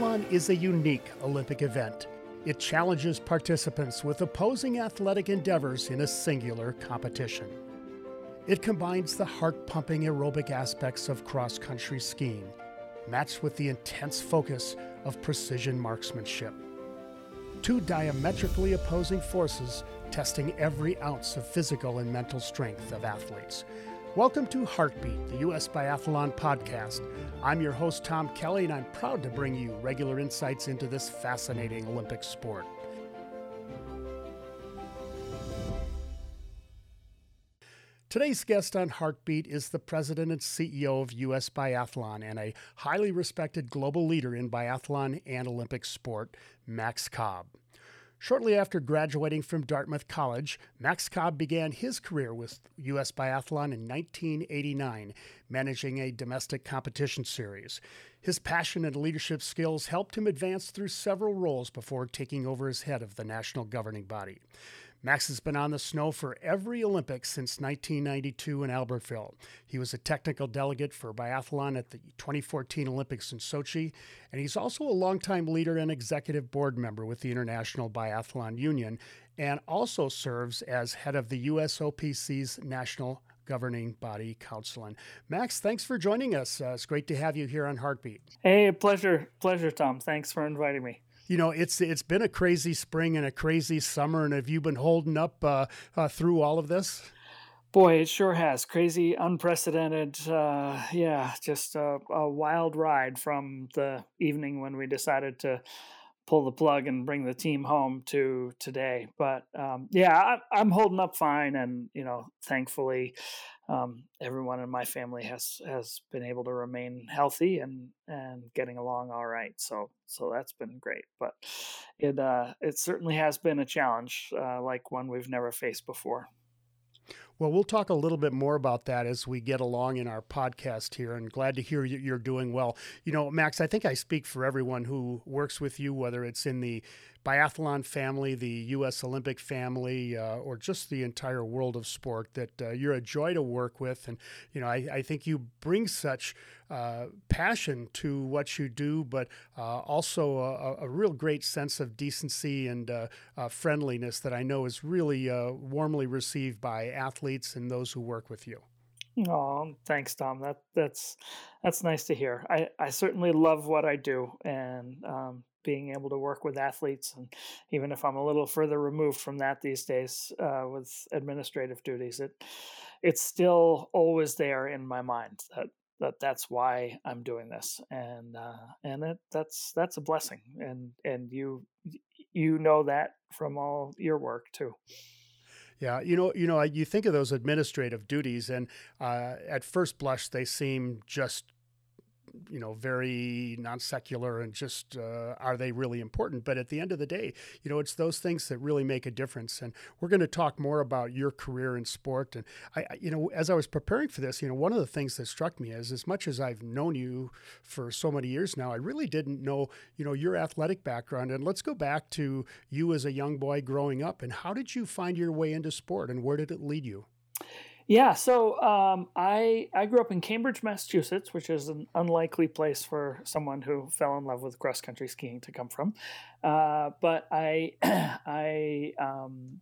Biathlon is a unique Olympic event. It challenges participants with opposing athletic endeavors in a singular competition. It combines the heart pumping aerobic aspects of cross country skiing, matched with the intense focus of precision marksmanship. Two diametrically opposing forces testing every ounce of physical and mental strength of athletes. Welcome to Heartbeat, the U.S. Biathlon podcast. I'm your host, Tom Kelly, and I'm proud to bring you regular insights into this fascinating Olympic sport. Today's guest on Heartbeat is the president and CEO of U.S. Biathlon and a highly respected global leader in biathlon and Olympic sport, Max Cobb. Shortly after graduating from Dartmouth College, Max Cobb began his career with U.S. Biathlon in 1989, managing a domestic competition series. His passion and leadership skills helped him advance through several roles before taking over as head of the national governing body. Max has been on the snow for every Olympics since 1992 in Albertville. He was a technical delegate for biathlon at the 2014 Olympics in Sochi, and he's also a longtime leader and executive board member with the International Biathlon Union, and also serves as head of the USOPC's National Governing Body Council. And Max, thanks for joining us. Uh, it's great to have you here on Heartbeat. Hey, pleasure, pleasure, Tom. Thanks for inviting me you know, it's it's been a crazy spring and a crazy summer, and have you been holding up uh, uh, through all of this? Boy, it sure has. Crazy, unprecedented. Uh, yeah, just a, a, wild ride from the evening when we decided to pull the plug and bring the team home to today. But um, yeah, I, am holding up fine, and you know, thankfully, um, everyone in my family has has been able to remain healthy and and getting along all right. So so that's been great. But it uh, it certainly has been a challenge, uh, like one we've never faced before. Well, we'll talk a little bit more about that as we get along in our podcast here, and glad to hear you're doing well. You know, Max, I think I speak for everyone who works with you, whether it's in the biathlon family, the U.S. Olympic family, uh, or just the entire world of sport, that uh, you're a joy to work with. And, you know, I, I think you bring such uh, passion to what you do, but uh, also a, a, real great sense of decency and uh, uh, friendliness that I know is really warmly received by athletes and those who work with you. Oh, thanks, Tom. That that's that's nice to hear. I, I certainly love what I do, and um, being able to work with athletes and even if i'm a little further removed from that these days uh, with administrative duties it it's still always there in my mind that that that's why i'm doing this and uh, and it, that's that's a blessing and and you you know that from all your work too yeah, you know, you know, you think of those administrative duties, and uh, at first blush, they seem just you know, very non secular and just uh, are they really important? But at the end of the day, you know, it's those things that really make a difference. And we're going to talk more about your career in sport. And I, you know, as I was preparing for this, you know, one of the things that struck me is as much as I've known you for so many years now, I really didn't know, you know, your athletic background. And let's go back to you as a young boy growing up. And how did you find your way into sport and where did it lead you? Yeah, so um, I I grew up in Cambridge, Massachusetts, which is an unlikely place for someone who fell in love with cross country skiing to come from. Uh, but I I um,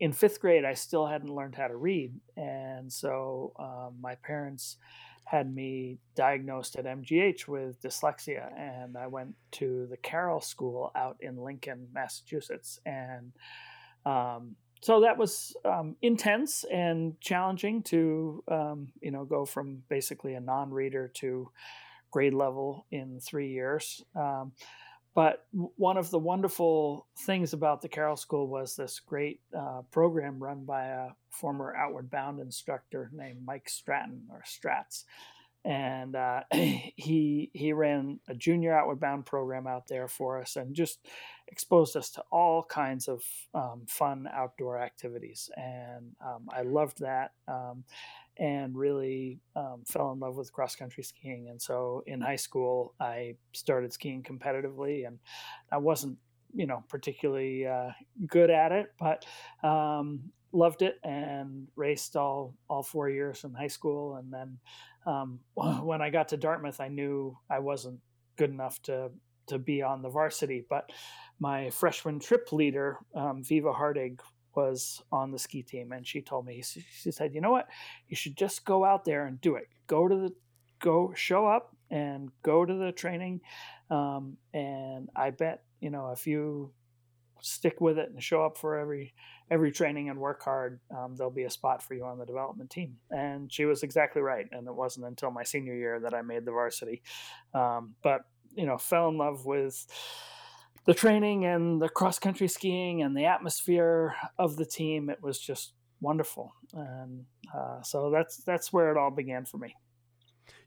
in fifth grade I still hadn't learned how to read, and so um, my parents had me diagnosed at MGH with dyslexia, and I went to the Carroll School out in Lincoln, Massachusetts, and um, so that was um, intense and challenging to um, you know go from basically a non-reader to grade level in three years. Um, but one of the wonderful things about the Carroll School was this great uh, program run by a former Outward Bound instructor named Mike Stratton or Strats, and uh, he he ran a junior outward bound program out there for us and just exposed us to all kinds of um, fun outdoor activities. And um, i loved that um, and really um, fell in love with cross country skiing. And so in high school i started skiing competitively and i wasn't you know particularly uh, good at it but um, loved it and raced all all four years in high school and then um, when I got to Dartmouth, I knew I wasn't good enough to to be on the varsity. But my freshman trip leader, um, Viva Hardig, was on the ski team, and she told me she said, "You know what? You should just go out there and do it. Go to the go show up and go to the training, um, and I bet you know if you stick with it and show up for every every training and work hard, um, there'll be a spot for you on the development team. And she was exactly right. And it wasn't until my senior year that I made the varsity. Um, but you know, fell in love with the training and the cross country skiing and the atmosphere of the team. It was just wonderful. And uh, so that's that's where it all began for me.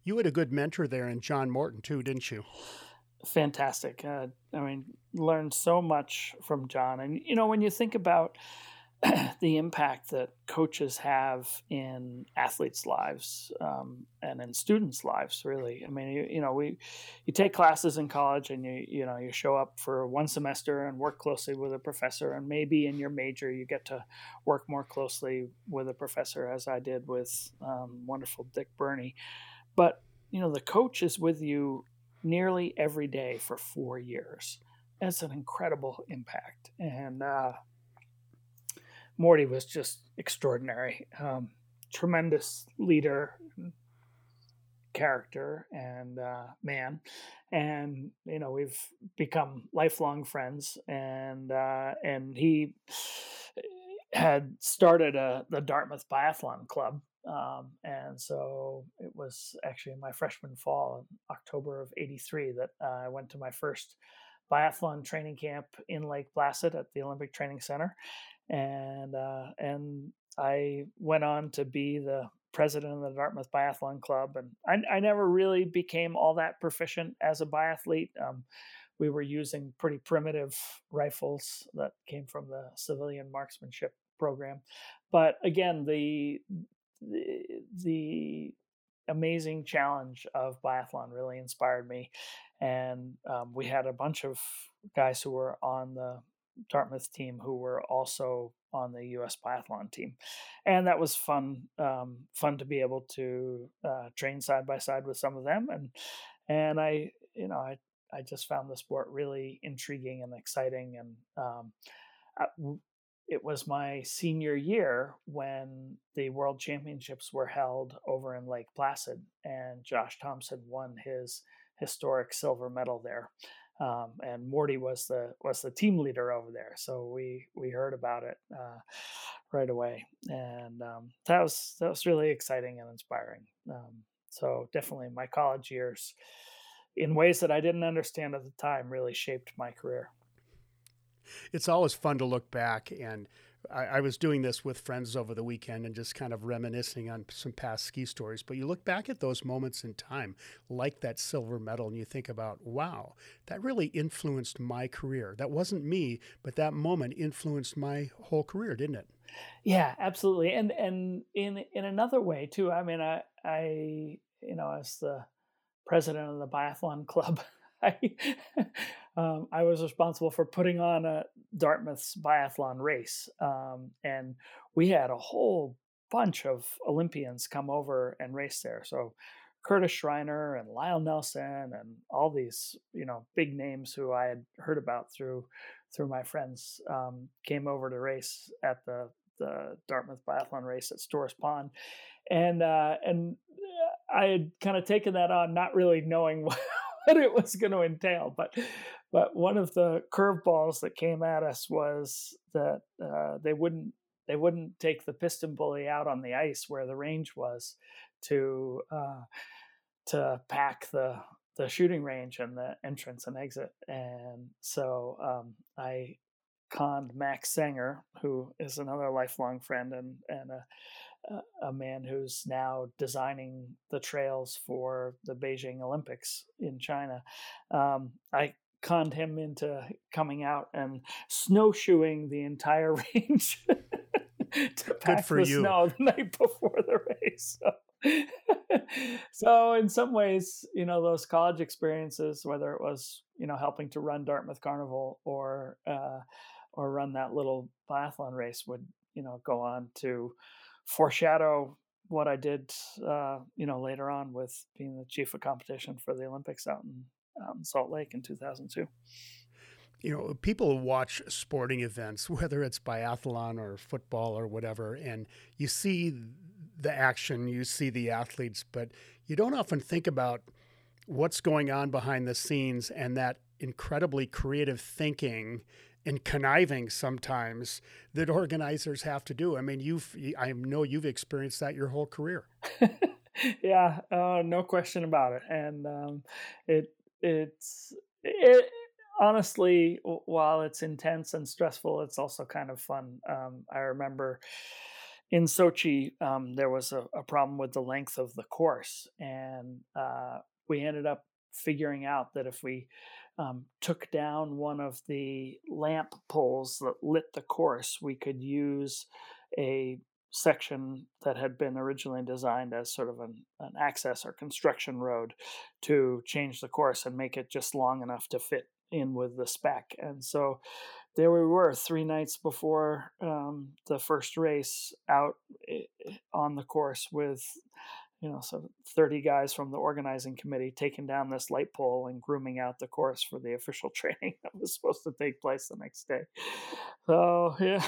You had a good mentor there in John Morton too, didn't you? Fantastic. Uh, I mean, learned so much from John. And you know, when you think about the impact that coaches have in athletes' lives um, and in students' lives. Really, I mean, you, you, know, we you take classes in college, and you you know you show up for one semester and work closely with a professor, and maybe in your major you get to work more closely with a professor, as I did with um, wonderful Dick Burney. But you know, the coach is with you nearly every day for four years. That's an incredible impact, and uh, Morty was just extraordinary. Um, tremendous leader, character, and uh, man. And you know we've become lifelong friends. And uh, and he had started a, the Dartmouth Biathlon Club. Um, and so it was actually my freshman fall, October of '83, that uh, I went to my first biathlon training camp in Lake Placid at the Olympic Training Center, and uh, and I went on to be the president of the Dartmouth Biathlon Club, and I, I never really became all that proficient as a biathlete. Um, we were using pretty primitive rifles that came from the civilian marksmanship program, but again, the the, the amazing challenge of biathlon really inspired me, and um, we had a bunch of guys who were on the Dartmouth team who were also on the U.S. biathlon team, and that was fun. Um, fun to be able to uh, train side by side with some of them, and and I, you know, I I just found the sport really intriguing and exciting, and um, it was my senior year when the World Championships were held over in Lake Placid, and Josh Thompson won his historic silver medal there um, and Morty was the was the team leader over there. So we we heard about it uh, right away, and um, that was that was really exciting and inspiring. Um, so definitely my college years, in ways that I didn't understand at the time, really shaped my career. It's always fun to look back and I, I, was doing this with friends over the weekend and just kind of reminiscing on some past ski stories. But you look back at those moments in time, like that silver medal, and you think about, wow, that really influenced my career. That wasn't me, but that moment influenced my whole career, didn't it? Yeah, absolutely. And and in in another way too. I mean, I I you know as the president of the biathlon club. I, um, I was responsible for putting on a Dartmouth's biathlon race, um, and we had a whole bunch of Olympians come over and race there. So Curtis Schreiner and Lyle Nelson and all these you know big names who I had heard about through through my friends um, came over to race at the the Dartmouth biathlon race at Storrs Pond, and uh, and uh, I had kind of taken that on, not really knowing what, it was going to entail. But but one of the curveballs that came at us was that uh, they wouldn't they wouldn't take the PistenBully out on the ice where the range was to uh, to pack the the shooting range and the entrance and exit. And so um, I conned Max Saenger, who is another lifelong friend and and a a man who's now designing the trails for the Beijing Olympics in China. Um, I conned him into coming out and snowshoeing the entire range to pack the you. snow the night before the race. So, so, in some ways, you know, those college experiences, whether it was you know helping to run Dartmouth Carnival or uh, or run that little biathlon race, would you know go on to foreshadow what I did, uh, you know, later on with being the chief of competition for the Olympics out in out in Salt Lake in 2002 you know, people watch sporting events, whether it's biathlon or football or whatever, and you see the action, you see the athletes, but you don't often think about what's going on behind the scenes and that incredibly creative thinking and conniving sometimes that organizers have to do. I mean, you've I know you've experienced that your whole career. yeah, uh, no question about it, and um, it it's it honestly, while it's intense and stressful, it's also kind of fun. Um, I remember in Sochi, um, there was a, a, problem with the length of the course, and uh, we ended up figuring out that if we um, took down one of the lamp poles that lit the course, we could use a section that had been originally designed as sort of an, an access or construction road to change the course and make it just long enough to fit in with the spec. And so there we were three nights before um, the first race out eh, eh, on the course with you know, so 30 guys from the organizing committee taking down this light pole and grooming out the course for the official training that was supposed to take place the next day. So, yeah.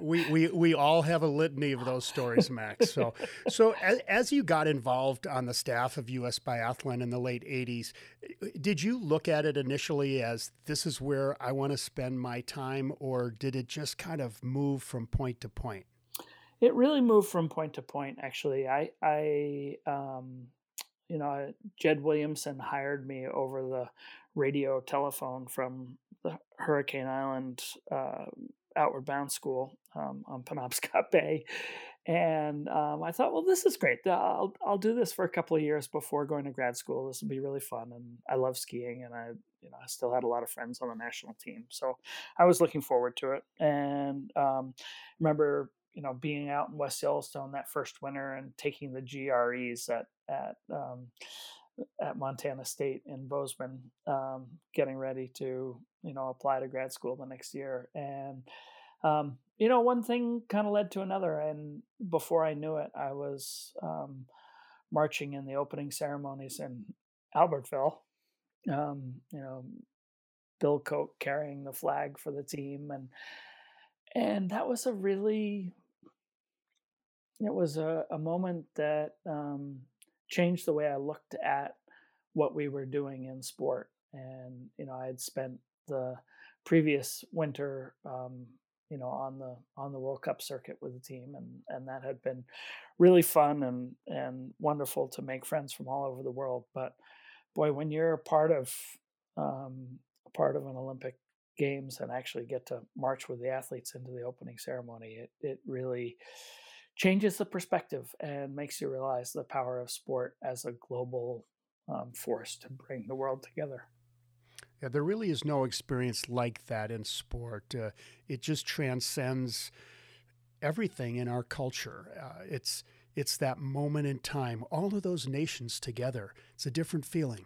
we, we, we all have a litany of those stories, Max. So, so as, as you got involved on the staff of U.S. Biathlon in the late 80s, eh, did you look at it initially as this is where I want to spend my time, or did it just kind of move from point to point? It really moved from point to point. Actually, I, I, um, you know, Jed Williamson hired me over the radio telephone from the Hurricane Island uh, Outward Bound School um, on Penobscot Bay, and um, I thought, well, this is great. I'll I'll do this for a couple of years before going to grad school. This will be really fun, and I love skiing, and I you know I still had a lot of friends on the national team, so I was looking forward to it. And um, remember you know being out in West Yellowstone that first winter and taking the GREs at at um, at Montana State in Bozeman, um, getting ready to you know apply to grad school the next year, and um, you know one thing kind of led to another, and before I knew it, I was um, marching in the opening ceremonies in Albertville. Um, you know, Bill Koch carrying the flag for the team, and and that was a really it was a, a moment that um, changed the way I looked at what we were doing in sport. And you know, I had spent the previous winter, um, you know, on the on the World Cup circuit with the team, and and that had been really fun and and wonderful to make friends from all over the world. But boy, when you're a part of um, part of an Olympic Games and actually get to march with the athletes into the opening ceremony, it it really changes the perspective and makes you realize the power of sport as a global um, force to bring the world together. Yeah, there really is no experience like that in sport. Uh, it just transcends everything in our culture. Uh, it's it's that moment in time, all of those nations together. It's a different feeling.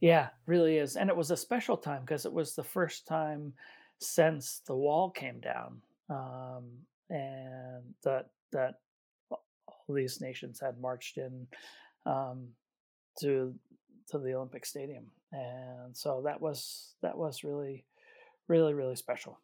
Yeah, really is, and it was a special time because it was the first time since the wall came down, um, and that that all these nations had marched in um, to to the Olympic Stadium, and so that was that was really, really, really special.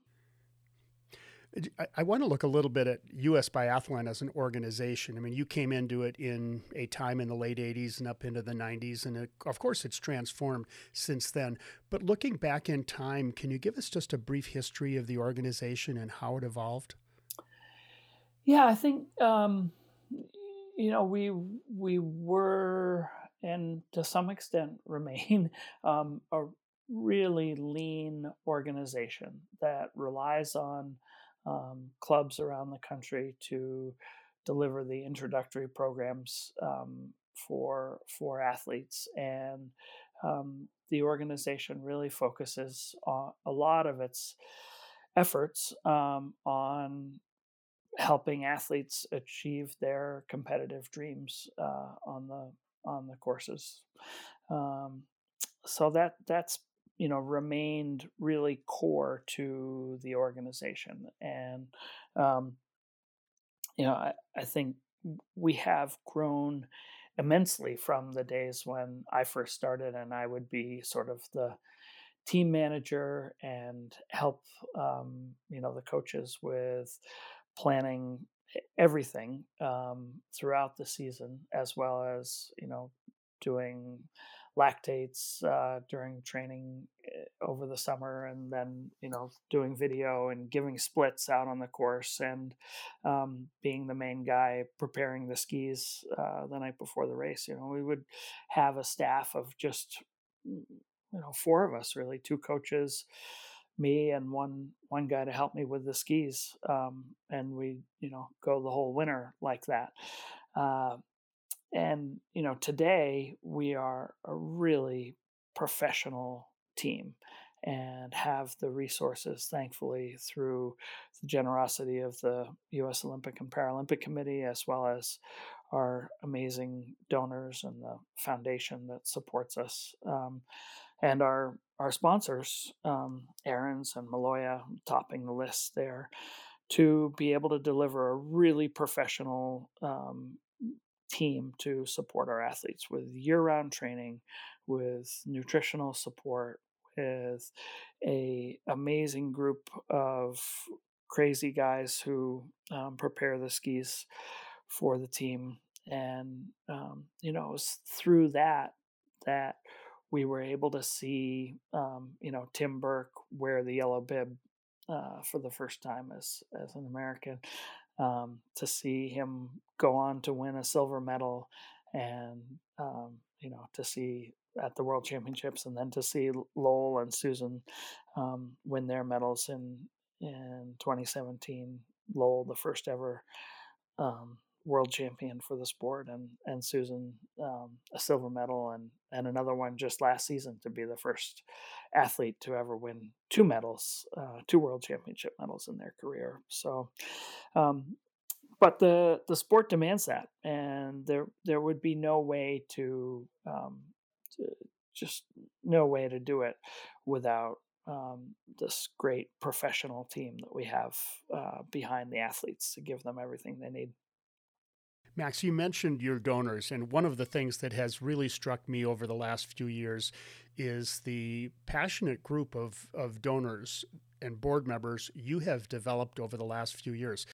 I, want to look a little bit at U.S. Biathlon as an organization. I mean, you came into it in a time in the late 80s and up into the 90s, and it, of course, it's transformed since then. But looking back in time, can you give us just a brief history of the organization and how it evolved? Yeah, I think um, you know we we were and to some extent remain um, a really lean organization that relies on um, clubs around the country to deliver the introductory programs um, for for athletes. And um, the organization really focuses on a lot of its efforts um, on helping athletes achieve their competitive dreams uh, on the on the courses. Um, so that that's you know remained really core to the organization, and um, you know I, I think we have grown immensely from the days when I first started, and I would be sort of the team manager and help um, you know the coaches with planning everything um, throughout the season, as well as you know doing lactates uh, during training eh, over the summer, and then you know doing video and giving splits out on the course, and um, being the main guy preparing the skis uh, the night before the race. You know, we would have a staff of just mm, you know four of us really, two coaches me and one one guy to help me with the skis um, and we you know go the whole winter like that. Uh, and you know today we are a really professional team and have the resources thankfully through the generosity of the US Olympic and Paralympic Committee as well as our amazing donors and the foundation that supports us. Um, and our our sponsors, um, Aaron's and Maloja, topping the list there, to be able to deliver a really professional um, team to support our athletes with year-round training, with nutritional support, with a amazing group of crazy guys who um, prepare the skis for the team, and um, you know, it was through that that we were able to see, um, you know, Tim Burke wear the yellow bib uh, for the first time as as an American. Um, to see him go on to win a silver medal, and um, you know, to see at the World Championships, and then to see Lowell and Susan um, win their medals in in 2017. Lowell, the first ever um, world champion for the sport, and and Susan um, a silver medal, and and another one just last season to be the first athlete to ever win two medals, uh, two world championship medals in their career. So, um, but the the sport demands that, and there there would be no way to, um, to just no way to do it without um, this great professional team that we have uh, behind the athletes to give them everything they need. Max, you mentioned your donors, and one of the things that has really struck me over the last few years is the passionate group of, of donors and board members you have developed over the last few years.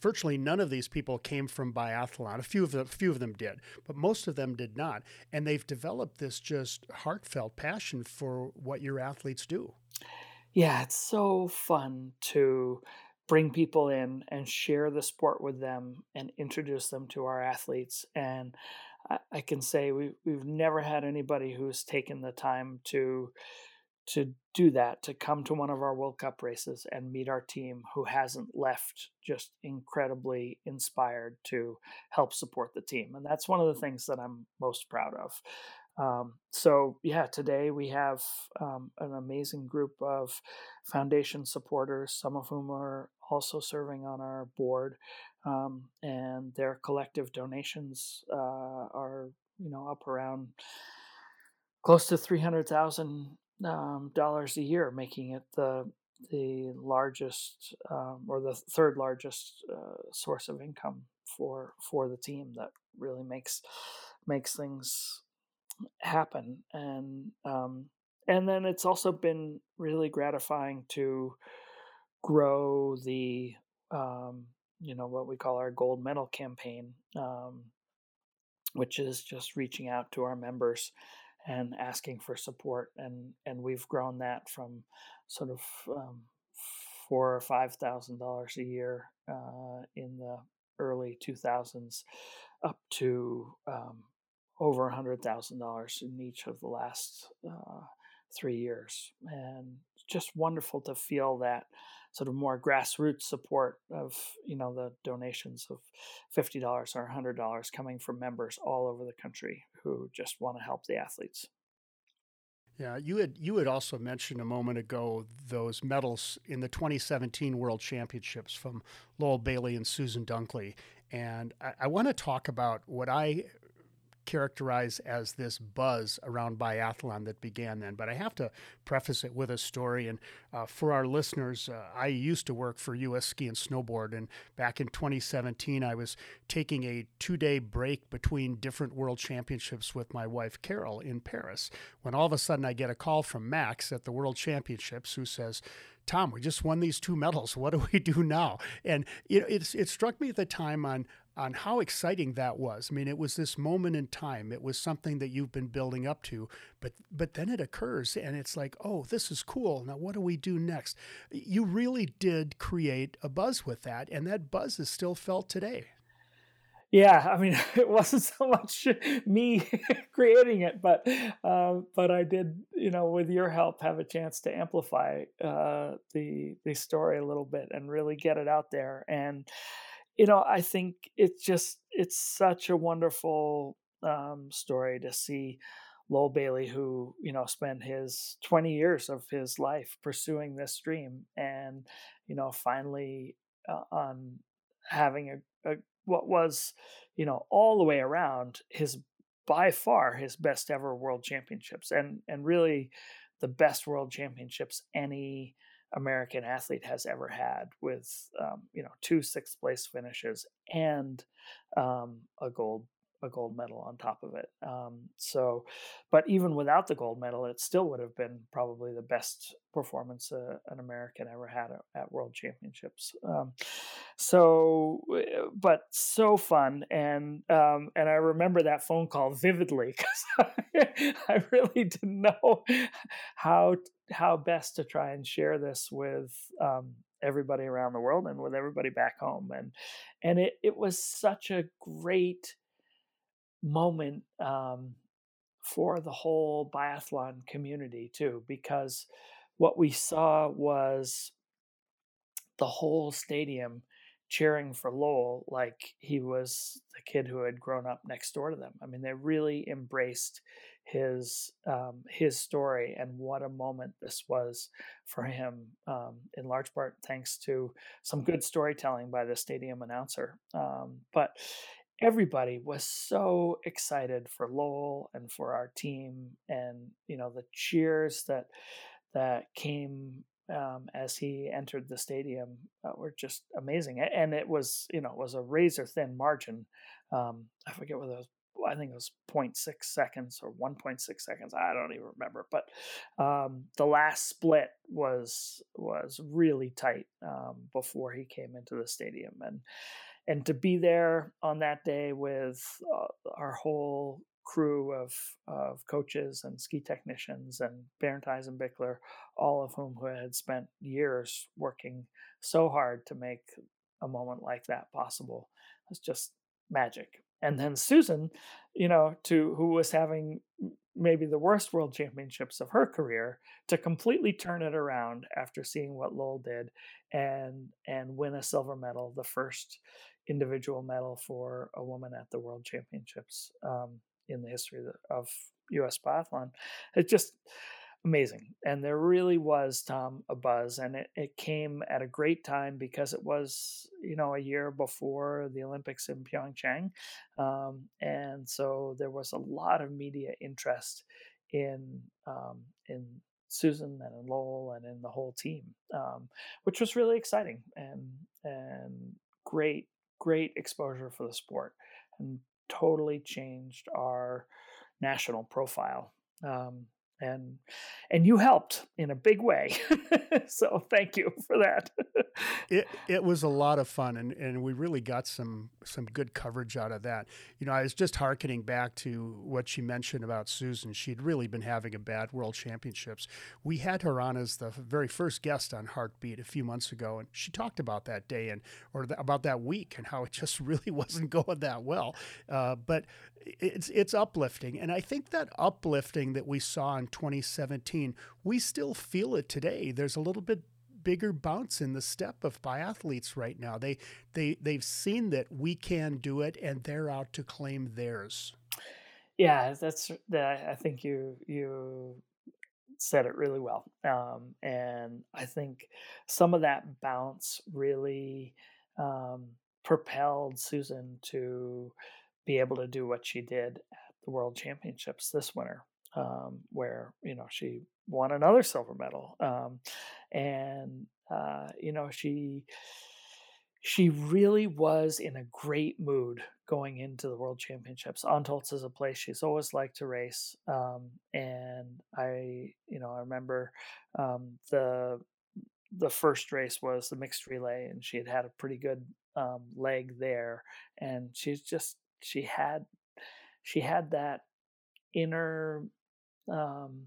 Virtually none of these people came from biathlon. A few of them, a few of them did, but most of them did not. And they've developed this just heartfelt passion for what your athletes do. Yeah, it's so fun to bring people in and share the sport with them and introduce them to our athletes. And I, I can say we, we've never had anybody who's taken the time to to do that, to come to one of our World Cup races and meet our team who hasn't left just incredibly inspired to help support the team. And that's one of the things that I'm most proud of. Um, so yeah, today we have um, an amazing group of foundation supporters, some of whom are also serving on our board, um, and their collective donations uh, are you know up around close to three hundred thousand um, dollars a year, making it the the largest um, or the third largest uh, source of income for for the team that really makes makes things happen and um, and then it's also been really gratifying to grow the um, you know what we call our gold medal campaign um, which is just reaching out to our members and asking for support and and we've grown that from sort of um, four or five thousand dollars a year uh, in the early 2000s up to um, over a hundred thousand dollars in each of the last uh, three years and just wonderful to feel that sort of more grassroots support of you know the donations of $50 or $100 coming from members all over the country who just want to help the athletes. Yeah, you had you had also mentioned a moment ago those medals in the 2017 World Championships from Lowell Bailey and Susan Dunklee, and I, I want to talk about what I characterize as this buzz around biathlon that began then. But I have to preface it with a story. And uh, for our listeners, uh, I used to work for U.S. Ski and Snowboard, and back in 2017, I was taking a two-day break between different World Championships with my wife Carol in Paris. When all of a sudden I get a call from Max at the World Championships, who says Tom, we just won these two medals. What do we do now? And know, it's it struck me at the time on on how exciting that was. I mean, it was this moment in time. It was something that you've been building up to, but but then it occurs and it's like, "Oh, this is cool. Now what do we do next?" You really did create a buzz with that, and that buzz is still felt today. Yeah, I mean, it wasn't so much me creating it, but uh, but I did, you know, with your help, have a chance to amplify uh, the the story a little bit and really get it out there. And you know, I think it's just it's such a wonderful um, story to see Lowell Bailey, who you know spent his 20 years of his life pursuing this dream, and you know, finally uh, on having a, a what was, you know, all the way around his by far his best ever world championships and and really the best world championships any American athlete has ever had with um, you know two sixth place finishes and um, a gold a gold medal on top of it. Um, so, but even without the gold medal, it still would have been probably the best performance uh, an American ever had at, at World Championships. Um, so, uh, but so fun, and um, and I remember that phone call vividly because I, I really didn't know how how best to try and share this with um, everybody around the world and with everybody back home and and it, it was such a great moment um, for the whole biathlon community too, because what we saw was the whole stadium cheering for Lowell like he was the kid who had grown up next door to them. I mean, they really embraced his um, his story and what a moment this was for him. Um, in large part, thanks to some good storytelling by the stadium announcer. Um, but everybody was so excited for Lowell and for our team, and you know the cheers that that came um, as he entered the stadium uh, were just amazing. And it was you know it was a razor thin margin. Um, I forget whether it was. I think it was 0.6 seconds or 1.6 seconds. I don't even remember. But um, the last split was was really tight um, before he came into the stadium, and and to be there on that day with uh, our whole crew of, of coaches and ski technicians and Bernd Eisenbichler, all of whom who had spent years working so hard to make a moment like that possible. was just magic. And then Susan, you know, to who was having maybe the worst world championships of her career to completely turn it around after seeing what Lowell did and and win a silver medal, the first individual medal for a woman at the World Championships um, in the history of U.S. biathlon. It just amazing, and there really was Tom a buzz, and it, it came at a great time because it was you know a year before the Olympics in Pyeongchang, um, and so there was a lot of media interest in um, in Susan and in Lowell and in the whole team, um, which was really exciting and and great great exposure for the sport and totally changed our national profile. Um, and and you helped in a big way. So thank you for that. It it was a lot of fun and and we really got some some good coverage out of that. You know i was just harkening back to what she mentioned about susan. She'd really been having a bad world championships. We had her on as the very first guest on heartbeat a few months ago and she talked about that day and or the, about that week and how it just really wasn't going that well. Uh, but it's it's uplifting and i think that uplifting that we saw in 2017 we still feel it today. There's a little bit bigger bounce in the step of biathletes right now. They they they've seen that we can do it and they're out to claim theirs. Yeah that's i think you you said it really well. Um, and i think some of that bounce really um, propelled susan to be able to do what she did at the the World Championships this winter, um, where you know she won another silver medal, um, and uh, you know she she really was in a great mood going into the World Championships. Antholz is a place she's always liked to race, um, and I you know I remember um, the the first race was the mixed relay, and she had had a pretty good um, leg there, and she's just she had she had that inner um,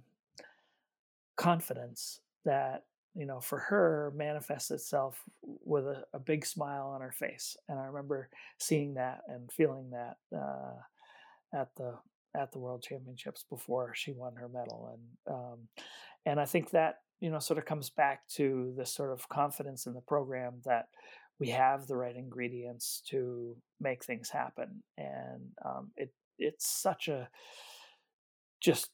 confidence that you know for her manifests itself with a, a, big smile on her face and i remember seeing that and feeling that uh, at the at the world championships before she won her medal and um, and i think that you know sort of comes back to this sort of confidence in the program that we have the right ingredients to make things happen and um, it it's such a just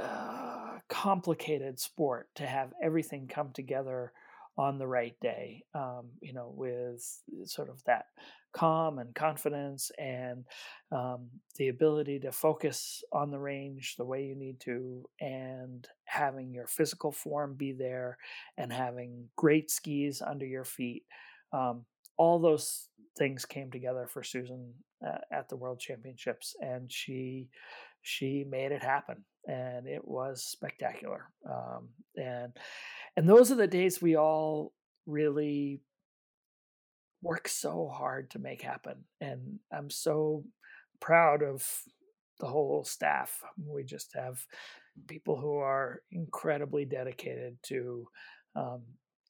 uh, complicated sport to have everything come together on the right day um, you know with sort of that calm and confidence and um, the ability to focus on the range the way you need to and having your physical form be there and having great skis under your feet um, all those things came together for susan uh, at the world championships and she she made it happen and it was spectacular um, and and those are the days we all really work so hard to make happen. And I'm so proud of the whole staff. We just have people who are incredibly dedicated to um,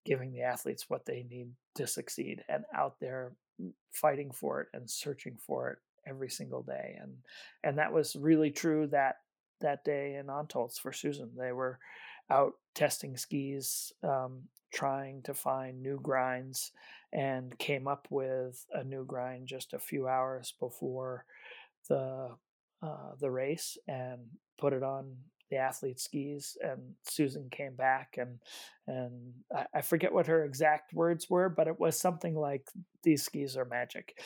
giving the athletes what they need to succeed and out there fighting for it and searching for it every single day. And and that was really true that that day in Antholz for Susan. They were out testing skis, um, trying to find new grinds and came up with a new grind just a few hours before the uh, the race and put it on the athlete skis and Susan came back and and I, I, forget what her exact words were but it was something like these skis are magic.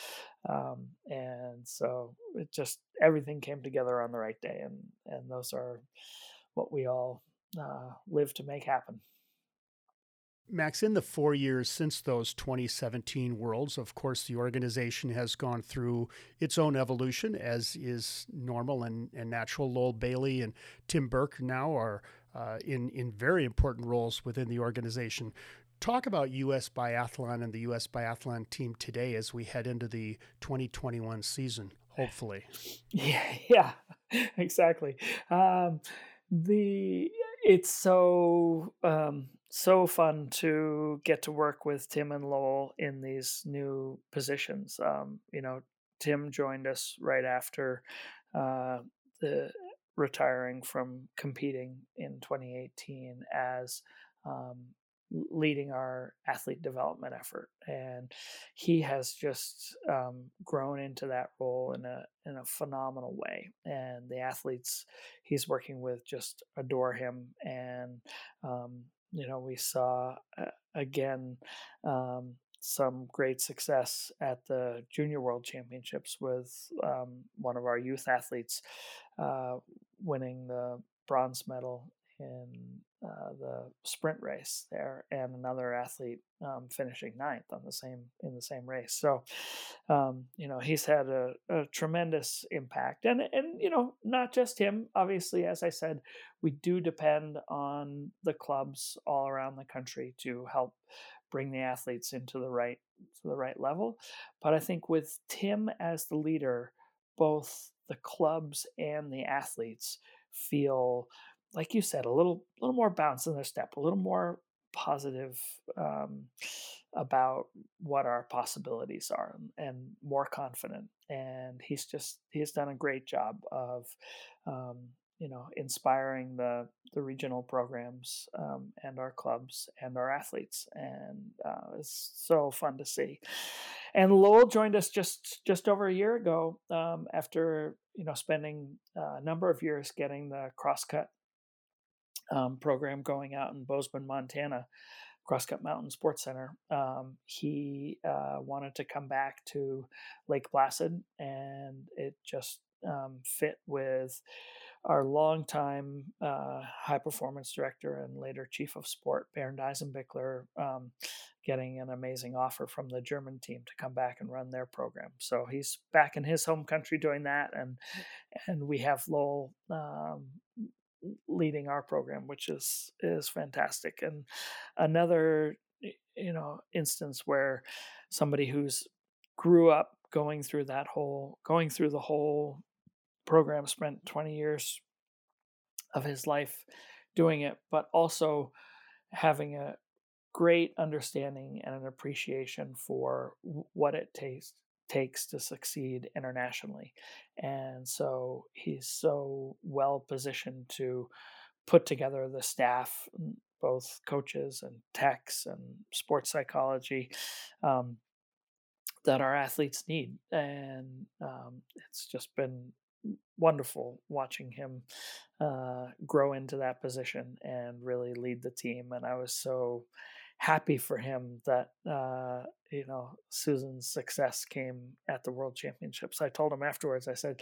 Um, and so it just everything came together on the right day and and those are what we all uh, live to make happen Max, in the four years since those 2017 Worlds, of course, the organization has gone through its own evolution, as is normal and, and natural. Lowell Bailey and Tim Burke now are uh, in, in very important roles within the organization. Talk about U.S. Biathlon and the U.S. Biathlon team today as we head into the 2021 season, hopefully. Yeah, yeah, exactly. Um, the it's so um, so fun to get to work with Tim and Lowell in these new positions. Um, you know, Tim joined us right after uh, the retiring from competing in 2018 as um, leading our athlete development effort, and he has just um, grown into that role in a in a phenomenal way. And the athletes he's working with just adore him, and um, you know, we saw uh, again um, some great success at the Junior World Championships with um, one of our youth athletes uh, winning the bronze medal in uh, the sprint race there, and another athlete um, finishing ninth on the same in the same race. So, um, you know, he's had a, a, tremendous impact, and and you know, not just him. Obviously, as I said, we do depend on the clubs all around the country to help bring the athletes into the right to the right level. But I think with Tim as the leader, both the clubs and the athletes feel like you said, a little little more bounce in their step, a little more positive um, about what our possibilities are, and more confident. And he's just he's done a great job of um, you know inspiring the the regional programs um, and our clubs and our athletes, and uh, it's so fun to see. And Lowell joined us just just over a year ago um, after you know spending a number of years getting the crosscut um, program going out in Bozeman, Montana, Crosscut Mountain Sports Center. Um, he uh, wanted to come back to Lake Placid, and it just um, fit with our longtime uh, high performance director and later chief of sport, Bernd Eisenbichler, um, getting an amazing offer from the German team to come back and run their program. So he's back in his home country doing that, and and we have Lowell um, leading our program, which is is fantastic. And another you know instance where somebody who's grew up going through that whole going through the whole program spent 20 years of his life doing it but also having a great understanding and an appreciation for what it takes takes to succeed internationally and so he's so well positioned to put together the staff both coaches and techs and sports psychology um, that our athletes need. And um, it's just been wonderful watching him uh, grow into that position and really lead the team. And I was so happy for him that uh, you know Susan's success came at the World Championships. I told him afterwards. I said,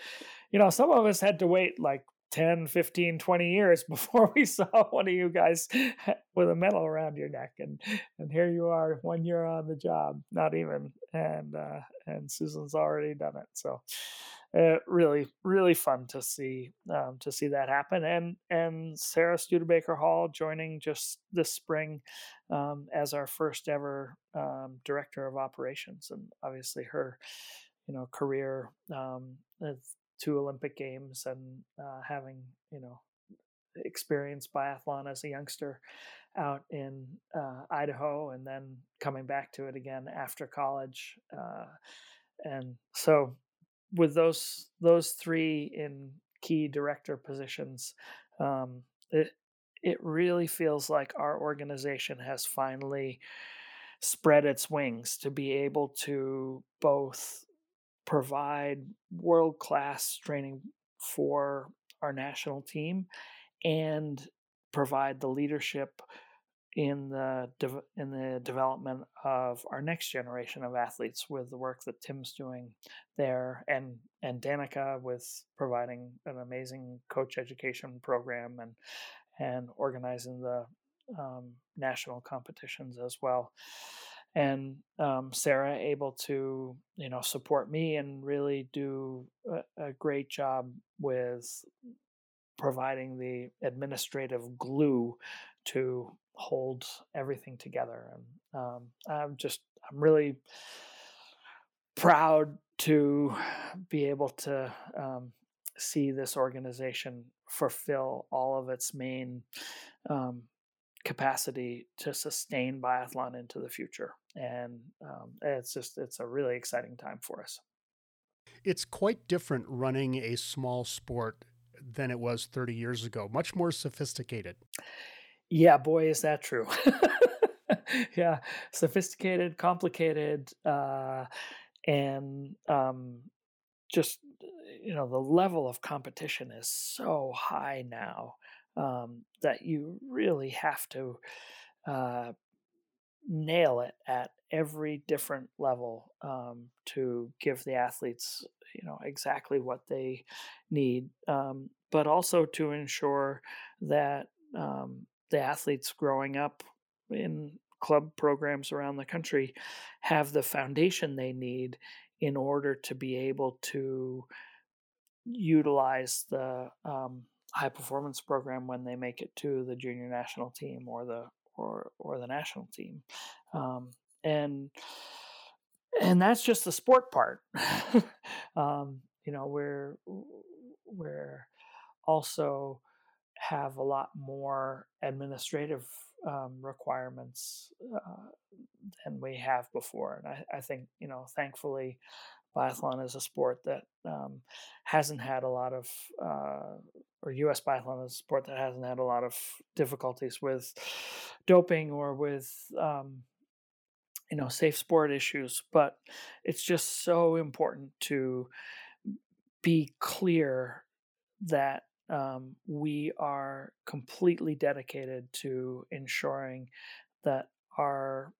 you know, some of us had to wait like 10, 15, 20 years before we saw one of you guys with a medal around your neck. And and here you are one year on the job, not even. And uh, and Susan's already done it. So uh, really, really fun to see um, to see that happen. And and Sarah Studebaker Hall joining just this spring um, as our first ever um, director of operations. And obviously her you know career um, two Olympic Games and uh, having you know experienced biathlon as a youngster out in uh, Idaho and then coming back to it again after college. Uh, and so with those those three in key director positions, um, it it really feels like our organization has finally spread its wings to be able to both provide world class training for our national team and provide the leadership in the de- in the development of our next generation of athletes with the work that Tim's doing there and and Danica with providing an amazing coach education program and and organizing the um, national competitions as well. And um, Sarah able to you know support me and really do a, a, great job with providing the administrative glue to hold everything together and um, I'm just I'm really proud to be able to um, see this organization fulfill all of its main um, capacity to sustain biathlon into the future and um, it's just it's a really exciting time for us. It's quite different running a small sport than it was 30 years ago much more sophisticated yeah boy is that true. Yeah sophisticated complicated uh, and um, just you know the level of competition is so high now um, that you really have to uh, nail it at every different level um, to give the athletes you know exactly what they need um, but also to ensure that um, the athletes growing up in club programs around the country have the foundation they need in order to be able to utilize the um, high performance program when they make it to the junior national team or the or or the national team. Um, and and that's just the sport part. Um, you know we're we're also have a lot more administrative um, requirements uh, than we have before and I, I think you know thankfully biathlon is a sport that um, hasn't had a lot of, uh, or U.S. biathlon is a sport that hasn't had a lot of difficulties with doping or with, um, you know, safe sport issues. But it's just so important to be clear that um, we are completely dedicated to ensuring that our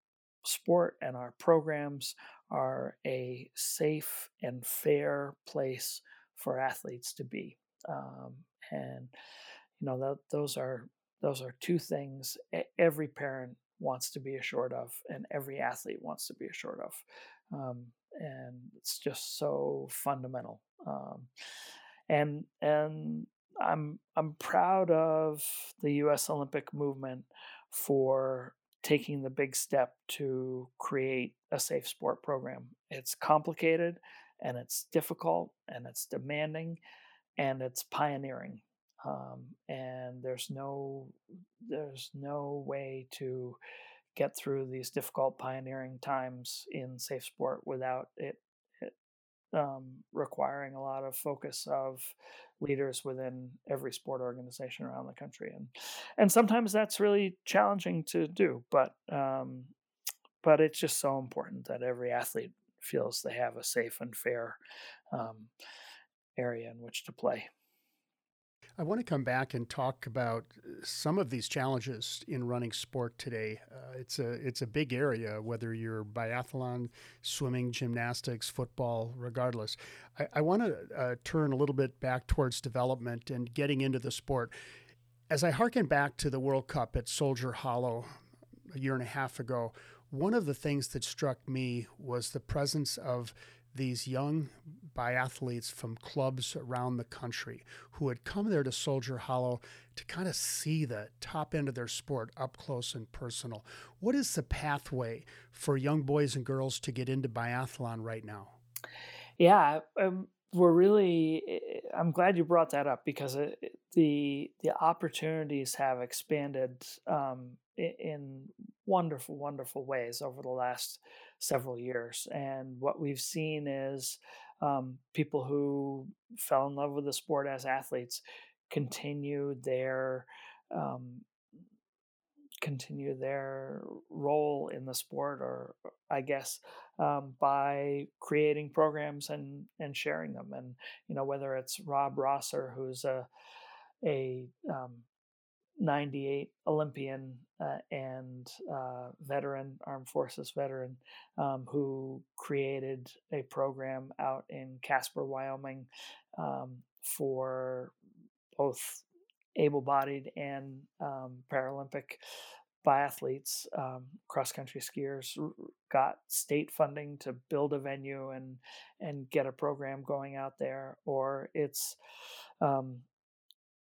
sport and our programs are a safe and fair place for athletes to be. Um, and you know that those are those are two things every parent wants to be assured of, and every athlete wants to be assured of. Um, and it's just so fundamental. Um, and and I'm I'm proud of the U.S. Olympic movement for taking the big step to create a safe sport program. It's complicated and it's difficult and it's demanding and it's pioneering. Um, and there's no there's no way to get through these difficult pioneering times in safe sport without it, um, requiring a lot of focus of leaders within every sport organization around the country and and sometimes that's really challenging to do but um, but it's just so important that every athlete feels they have a safe and fair um, area in which to play I want to come back and talk about uh, some of these challenges in running sport today. Uh, it's a it's a big area, whether you're biathlon, swimming, gymnastics, football, regardless. I, I want to uh, turn a little bit back towards development and getting into the sport. As I harken back to the World Cup at Soldier Hollow a year and a half ago, one of the things that struck me was the presence of these young biathletes from clubs around the country who had come there to Soldier Hollow to kind of see the top end of their sport up close and personal. What is the pathway for young boys and girls to get into biathlon right now? Yeah, um, we're really. Eh, I'm glad you brought that up because it, the the opportunities have expanded um, in wonderful, wonderful ways over the last several years. And what we've seen is um, people who fell in love with the sport as athletes continue their um, continue their role in the sport or i guess um, by creating programs and and sharing them and you know whether it's rob rosser who's a a um, 98 Olympian uh, and uh, veteran, armed forces veteran, um, who created a program out in Casper, Wyoming, um, for both able-bodied and um, Paralympic biathletes, um, cross-country skiers, got state funding to build a venue and and get a program going out there, or it's um,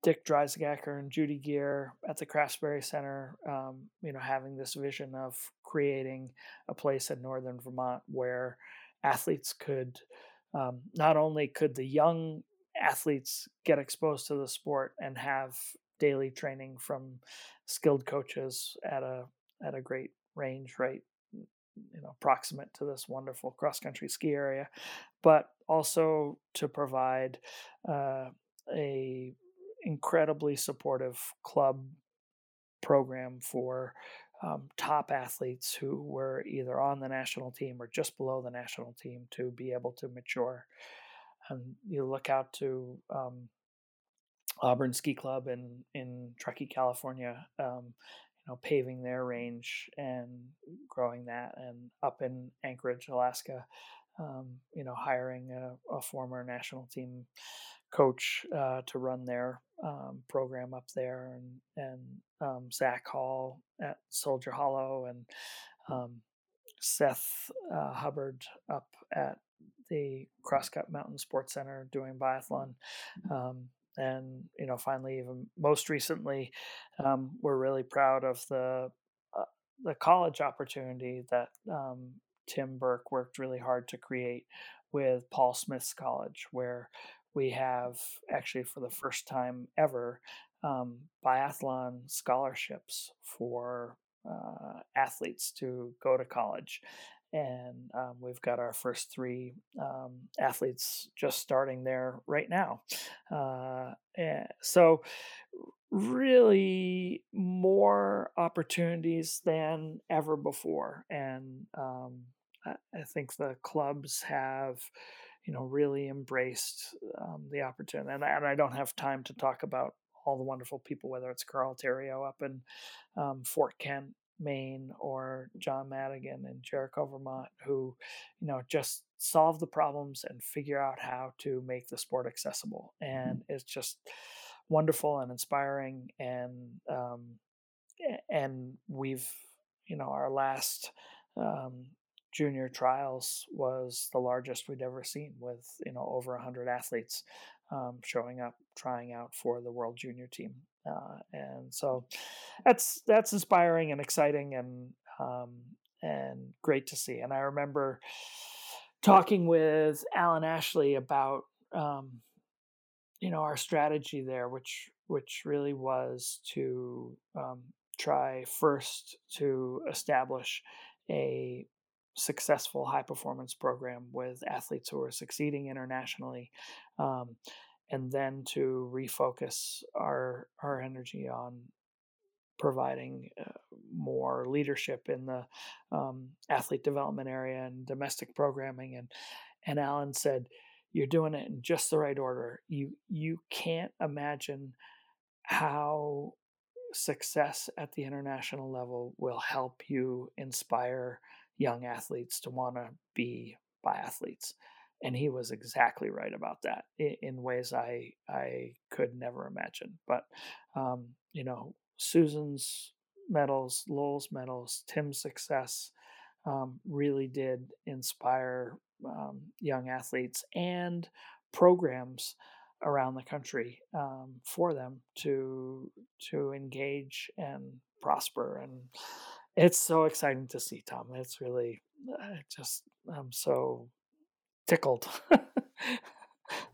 Dick Dreissigacker and Judy Geer at the Craftsbury Center, um, you know, having this vision of creating a place in northern Vermont where athletes could um, not only could the young athletes get exposed to the sport and have daily training from skilled coaches at a at a great range, right? You know, proximate to this wonderful cross country ski area, but also to provide uh, a incredibly supportive club program for um, top athletes who were either on the national team or just below the national team to be able to mature. And you look out to um, Auburn Ski Club in in Truckee, California, um, you know, paving their range and growing that, and up in Anchorage, Alaska, um, you know, hiring a, a, former national team coach uh, to run their um, program up there, and and um, Zach Hall at Soldier Hollow, and um, Seth uh, Hubbard up at the Crosscut Mountain Sports Center doing biathlon. Um, and you know, finally, even most recently, um, we're really proud of the uh, the college opportunity that um, Tim Burke worked really hard to create with Paul Smith's College, where we have actually for the first time ever um, biathlon scholarships for uh, athletes to go to college. And um, we've got our first three um, athletes just starting there right now. Uh, so, really, more opportunities than ever before. And um, I think the clubs have you know, really embraced um, the opportunity. And, and, I don't have time to talk about all the wonderful people, whether it's Carl Theriault up in um, Fort Kent Maine or John Madigan in Jericho, Vermont, who, you know, just solve the problems and figure out how to make the sport accessible. And it's just wonderful and inspiring. And um, and we've, you know, our last um, junior trials was the largest we'd ever seen, with you know over hundred athletes um, showing up, trying out for the world junior team. Uh, and so that's that's inspiring and exciting and um, and great to see. And I remember talking with Alan Ashley about um, you know our strategy there, which which really was to um, try first to establish a successful high performance program with athletes who are succeeding internationally um, and then to refocus our our energy on providing uh, more leadership in the um, athlete development area and domestic programming and and Alan said you're doing it in just the right order. You you can't imagine how success at the international level will help you inspire young athletes to want to be biathletes and he was exactly right about that in, ways I I could never imagine. But um, you know, Susan's medals, Lowell's medals, Tim's success um, really did inspire um, young athletes and programs around the country um, for them to to engage and prosper and it's so exciting to see tom it's really uh, just i'm so tickled.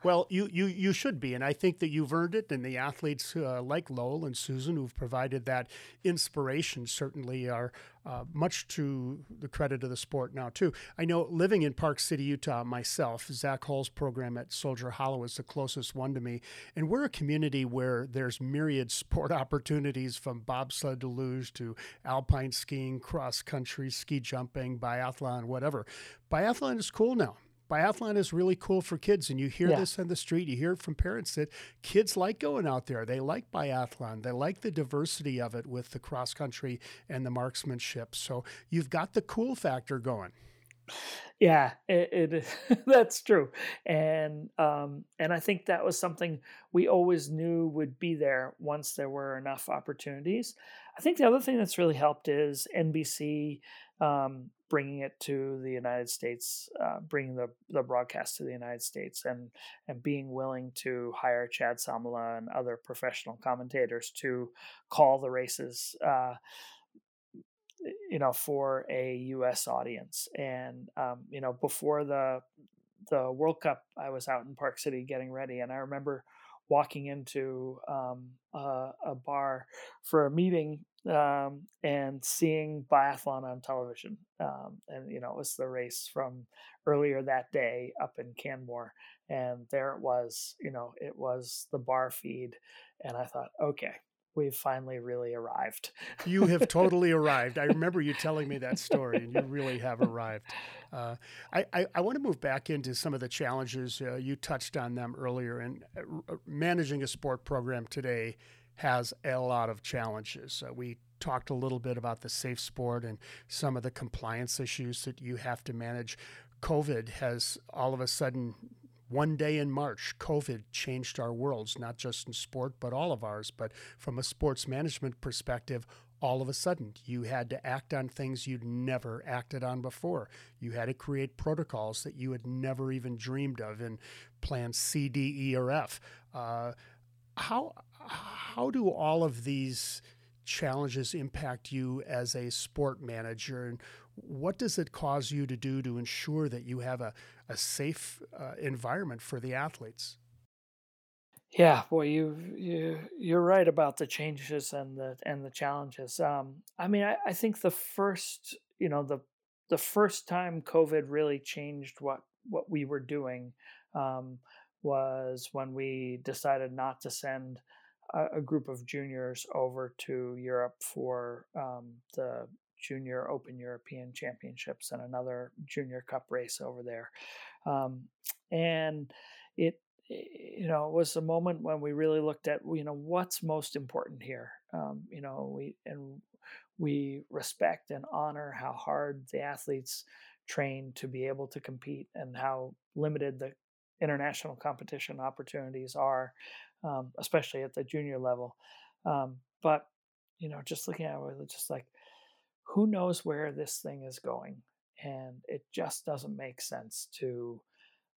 Well, you, you you should be, and I think that you've earned it. And the athletes uh, like Lowell and Susan, who've provided that inspiration, certainly are uh, much to the credit of the sport now too. I know living in Park City, Utah, myself, Zach Hall's program at Soldier Hollow is the closest one to me, and we're a community where there's myriad sport opportunities from bobsled to luge to alpine skiing, cross country, ski jumping, biathlon, whatever. Biathlon is cool now biathlon is really cool for kids. And you hear yeah. this on the street, you hear it from parents that kids like going out there. They like biathlon, they like the diversity of it with the cross country and the marksmanship. So you've got the cool factor going. Yeah, it, it that's true, and um, and I think that was something we always knew would be there once there were enough opportunities. I think the other thing that's really helped is NBC um, bringing it to the United States, uh, bringing the, the broadcast to the United States, and and being willing to hire Chad Salmela and other professional commentators to call the races. Uh, you know, for a U.S. audience, and um, you know, before the the World Cup, I was out in Park City getting ready, and I remember walking into um, a, a, bar for a meeting um, and seeing biathlon on television. Um, and, you know, it was the race from earlier that day up in Canmore. And there it was, you know, it was the bar feed. And I thought, okay, we've finally really arrived. you have totally arrived. I remember you telling me that story, and you really have arrived. Uh, I, I, I, want to move back into some of the challenges. Uh, you touched on them earlier, and uh, managing a sport program today has a lot of challenges. Uh, we talked a little bit about the safe sport and some of the compliance issues that you have to manage. COVID has all of a sudden one day in March, COVID changed our worlds, not just in sport, but all of ours. But from a sports management perspective, all of a sudden you had to act on things you'd never acted on before. You had to create protocols that you had never even dreamed of in plan C, D, E, or F. Uh, how how do all of these challenges impact you as a sport manager and what does it cause you to do to ensure that you have a, a safe uh, environment for the athletes? Yeah boy you you you're right about the changes and the and the challenges. Um, i mean I, I think the first you know the the first time covid really changed what what we were doing um, was when we decided not to send a, a group of juniors over to Europe for um, the Junior Open European Championships and another Junior Cup race over there. Um, and it, you know, was a moment when we really looked at, you know, what's most important here. Um, you know, we and we respect and honor how hard the athletes train to be able to compete and how limited the international competition opportunities are, um, especially at the junior level. Um, but you know, just looking at it, just like who knows where this thing is going, and it just doesn't make sense to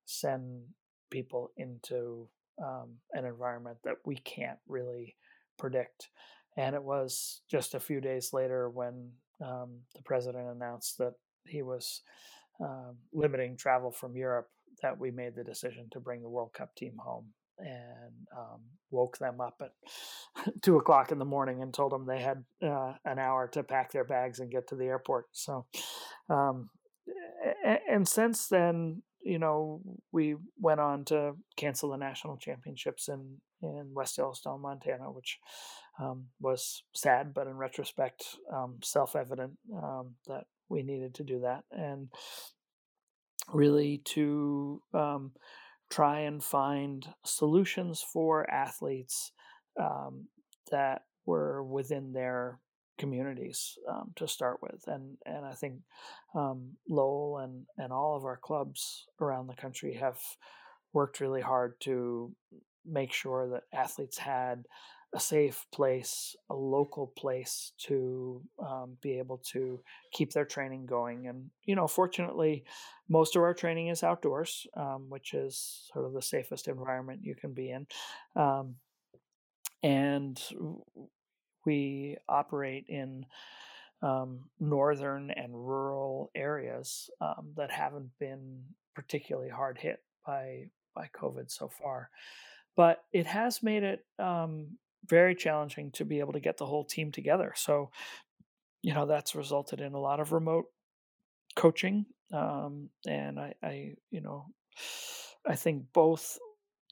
send people into um, an environment that we can't really predict. And it was just a few days later when um, the president announced that he was um, limiting travel from Europe that we made the decision to bring the World Cup team home and um, woke them up at two o'clock in the morning and told them they had uh, an hour to pack their bags and get to the airport. So, um, and since then, you know, we went on to cancel the national championships in in West Yellowstone, Montana, which um, was sad, but in retrospect, um, self evident um, that we needed to do that, and really to um, try and find solutions for athletes um, that were within their communities um, to start with, and and I think um, Lowell and and all of our clubs around the country have worked really hard to make sure that athletes had a safe place, a local place to um, be able to keep their training going. And, you know, fortunately, most of our training is outdoors, um, which is sort of the safest environment you can be in. Um, and we operate in um, northern and rural areas um, that haven't been particularly hard hit by by COVID so far. But it has made it um, very challenging to be able to get the whole team together. So, you know, that's resulted in a lot of remote coaching. Um, and I, I, you know, I think both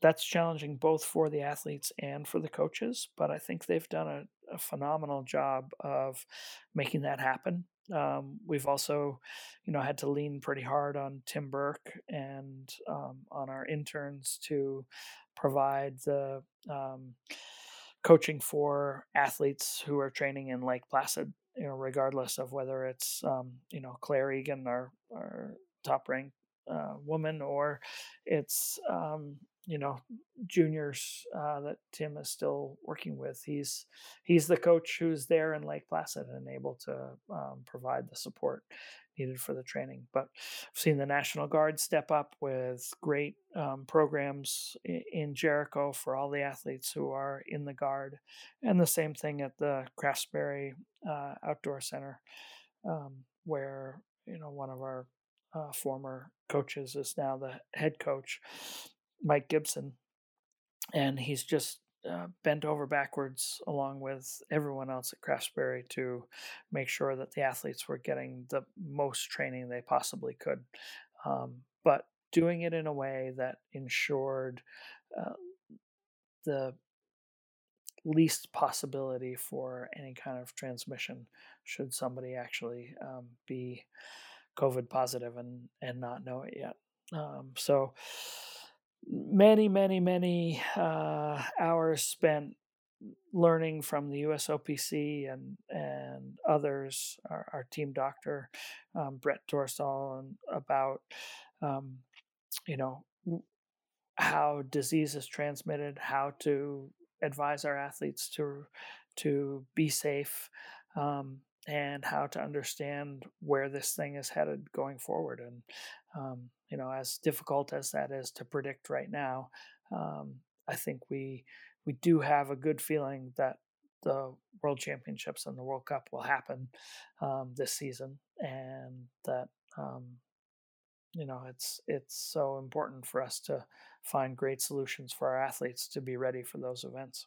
that's challenging both for the athletes and for the coaches, but I think they've done a, a phenomenal job of making that happen. Um, we've also, you know, had to lean pretty hard on Tim Burke and um, on our interns to provide the um, coaching for athletes who are training in Lake Placid, you know, regardless of whether it's, um, you know, Clare Egan, our, our top ranked uh, woman, or it's, um, you know, juniors uh, that Tim is still working with. He's he's the coach who's there in Lake Placid and able to um, provide the support needed for the training. But I've seen the National Guard step up with great um, programs in Jericho for all the athletes who are in the Guard, and the same thing at the Craftsbury uh, Outdoor Center, um, where you know one of our uh, former coaches is now the head coach, Mike Gibson, and he's just uh, bent over backwards along with everyone else at Craftsbury to make sure that the athletes were getting the most training they possibly could, um, but doing it in a way that ensured uh, the least possibility for any kind of transmission should somebody actually um, be COVID positive and and not know it yet. Um, so many, many, many uh, hours spent learning from the USOPC and and others, our, our team doctor um, Brett Dorsall, and about um, you know how disease is transmitted, how to advise our athletes to to be safe, um, and how to understand where this thing is headed going forward. And um, you know, as difficult as that is to predict right now, um, I think we we do have a good feeling that the World Championships and the World Cup will happen um, this season, and that um, you know it's it's so important for us to find great solutions for our athletes to be ready for those events.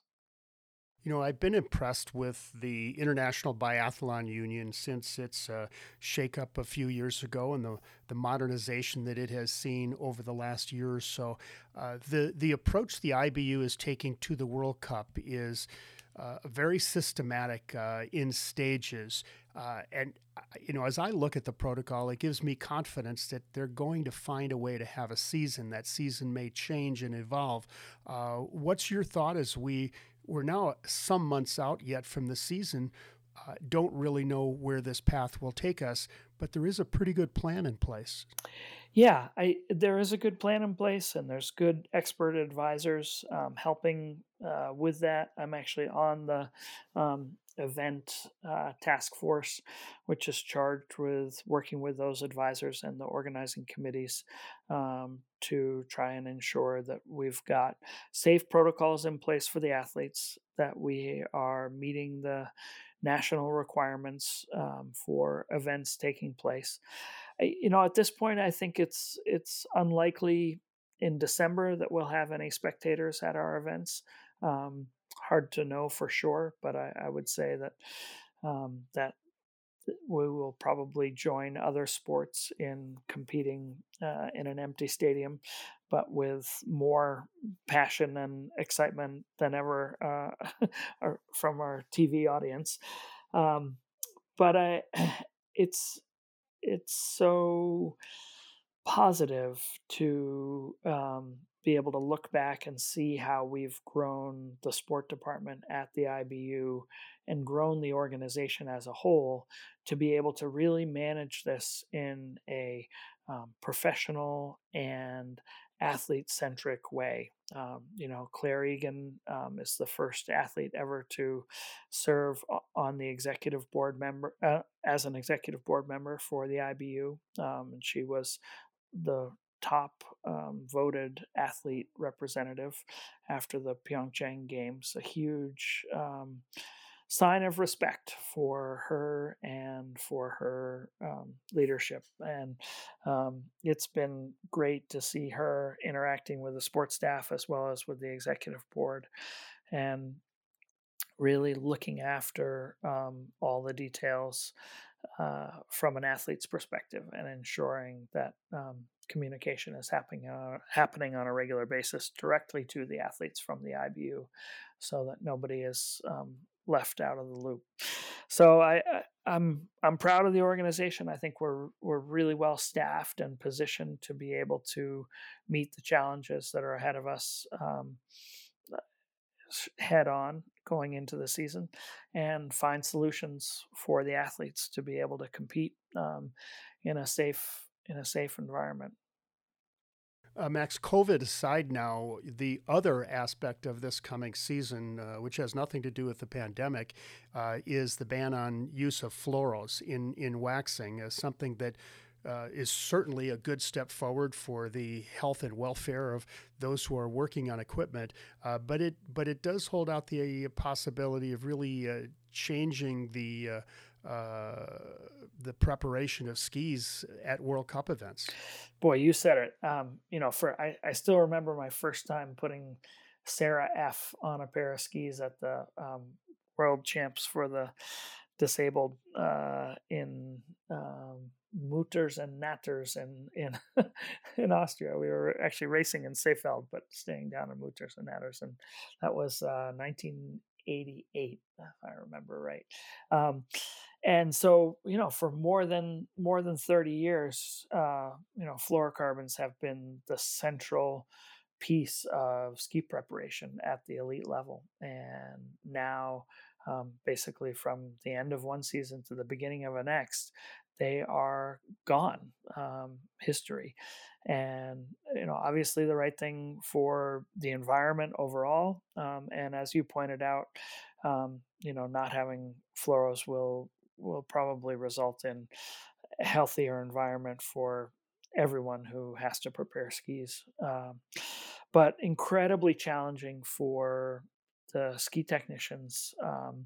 You know, I've been impressed with the International Biathlon Union since its uh, shakeup a few years ago and the, the modernization that it has seen over the last year or so. Uh, the, the approach the IBU is taking to the World Cup is uh, very systematic uh, in stages. Uh, and, uh, you know, as I look at the protocol, it gives me confidence that they're going to find a way to have a season. That season may change and evolve. what's your thought as we we're now some months out yet from the season. uh, don't really know where this path will take us, but there is a pretty good plan in place. Yeah, I, there is a good plan in place, and there's good expert advisors um, helping uh, with that. I'm actually on the um, event uh, task force, which is charged with working with those advisors and the organizing committees um, to try and ensure that we've got safe protocols in place for the athletes, that we are meeting the national requirements um, for events taking place. I, you know, at this point, I think it's it's unlikely in December that we'll have any spectators at our events. Um, hard to know for sure, but I, I would say that um, that we will probably join other sports in competing uh, in an empty stadium, but with more passion and excitement than ever uh, from our TV audience. Um, but I, it's it's so positive to um, be able to look back and see how we've grown the sport department at the IBU and grown the organization as a whole to be able to really manage this in a um, professional and athlete centric way. Um, you know, Clare Egan um, is the first athlete ever to serve on the executive board member uh, as an executive board member for the IBU, um, and she was the top um, voted athlete representative after the Pyeongchang Games. A huge um, sign of respect for her and for her um, leadership. And um, it's been great to see her interacting with the sports staff as well as with the executive board and really looking after um, all the details uh, from an athlete's perspective and ensuring that um, communication is happening uh, happening on a regular basis directly to the athletes from the IBU, so that nobody is um, left out of the loop. So I, I I'm I'm proud of the organization. I think we're we're really well staffed and positioned to be able to meet the challenges that are ahead of us um, head on going into the season and find solutions for the athletes to be able to compete um, in a safe in a safe environment. Uh, Max, COVID aside now, the other aspect of this coming season, uh, which has nothing to do with the pandemic, uh, is the ban on use of fluoros in, in waxing, something that uh, is certainly a good step forward for the health and welfare of those who are working on equipment. Uh, but it but it does hold out the possibility of really uh, changing the the preparation of skis at World Cup events. Boy, you said it. Um, you know, for I, I still remember my first time putting Sarah F on a pair of skis at the um, World Champs for the disabled uh, in um, Mutters and Natters in in in Austria. We were actually racing in Seefeld, but staying down in Mutters and Natters, and that was uh, 1988, if I remember right. Um, and so, you know, for more than more than 30 years, uh, you know, fluorocarbons have been the central piece of ski preparation at the elite level, and now. Um, basically from the end of one season to the beginning of a next, they are gone um, history and you know obviously the right thing for the environment overall um, and as you pointed out um, you know not having fluoros will will probably result in a healthier environment for everyone who has to prepare skis um, but incredibly challenging for the ski technicians um,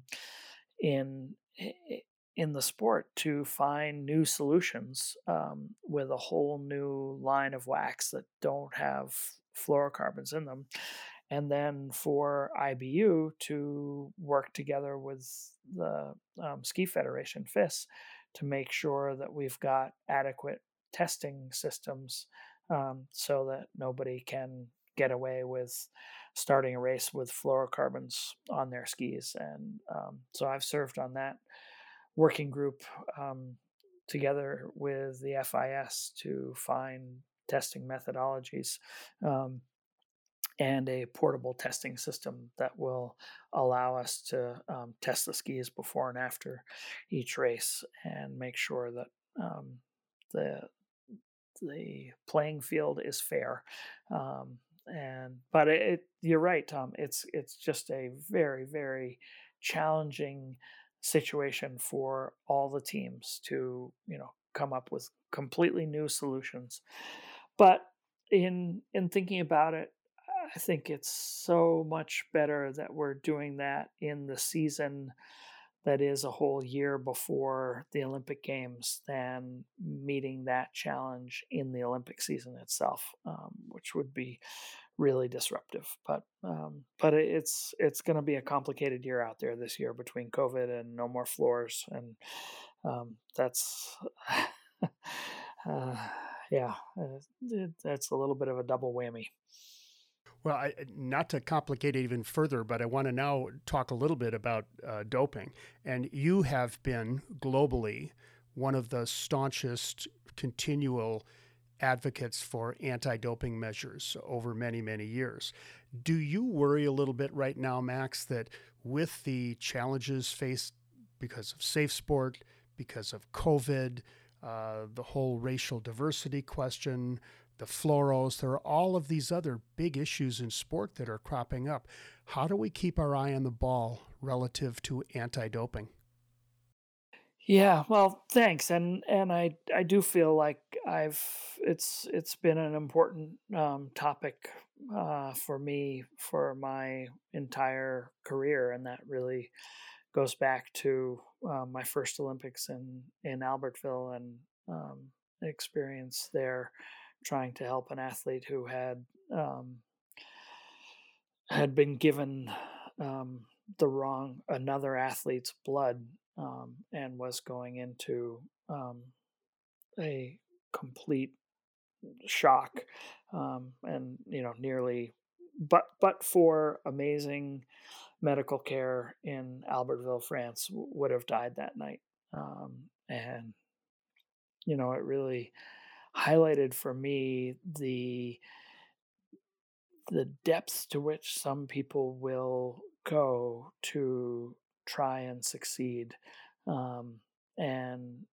in in the sport to find new solutions um, with a whole new line of wax that don't have fluorocarbons in them. And then for IBU to work together with the um, Ski Federation, FIS, to make sure that we've got adequate testing systems um, so that nobody can get away with starting a race with fluorocarbons on their skis. And um, so I've served on that working group um, together with the FIS to find testing methodologies. Um, and a portable testing system that will allow us to um, test the skis before and after each race and make sure that um, the the playing field is fair. Um, and but it, it, you're right, Tom. It's it's just a very very challenging situation for all the teams to you know come up with completely new solutions. But in in thinking about it, I think it's so much better that we're doing that in the season that is a whole year before the Olympic Games than meeting that challenge in the Olympic season itself, um, which would be really disruptive. But um, but it's it's going to be a complicated year out there this year between COVID and no more fluoros, and um, that's uh, yeah, uh, that's a little bit of a double whammy. Well, I, not to complicate it even further, but I want to now talk a little bit about uh, doping. And you have been globally one of the staunchest continual advocates for anti doping measures over many, many years. Do you worry a little bit right now, Max, that with the challenges faced because of safe sport, because of COVID, uh, the whole racial diversity question, the fluoros. there are all of these other big issues in sport that are cropping up. How do we keep our eye on the ball relative to anti doping? Yeah, well, thanks, and and I I do feel like I've it's it's been an important um, topic uh, for me for my entire career, and that really goes back to uh, my first Olympics in in Albertville and um, experience there, trying to help an athlete who had um, had been given um, the wrong another athlete's blood um, and was going into um, a complete shock um, and you know nearly but but for amazing medical care in Albertville, France, would have died that night. Um, and you know, it really highlighted for me the the depths to which some people will go to try and succeed um, and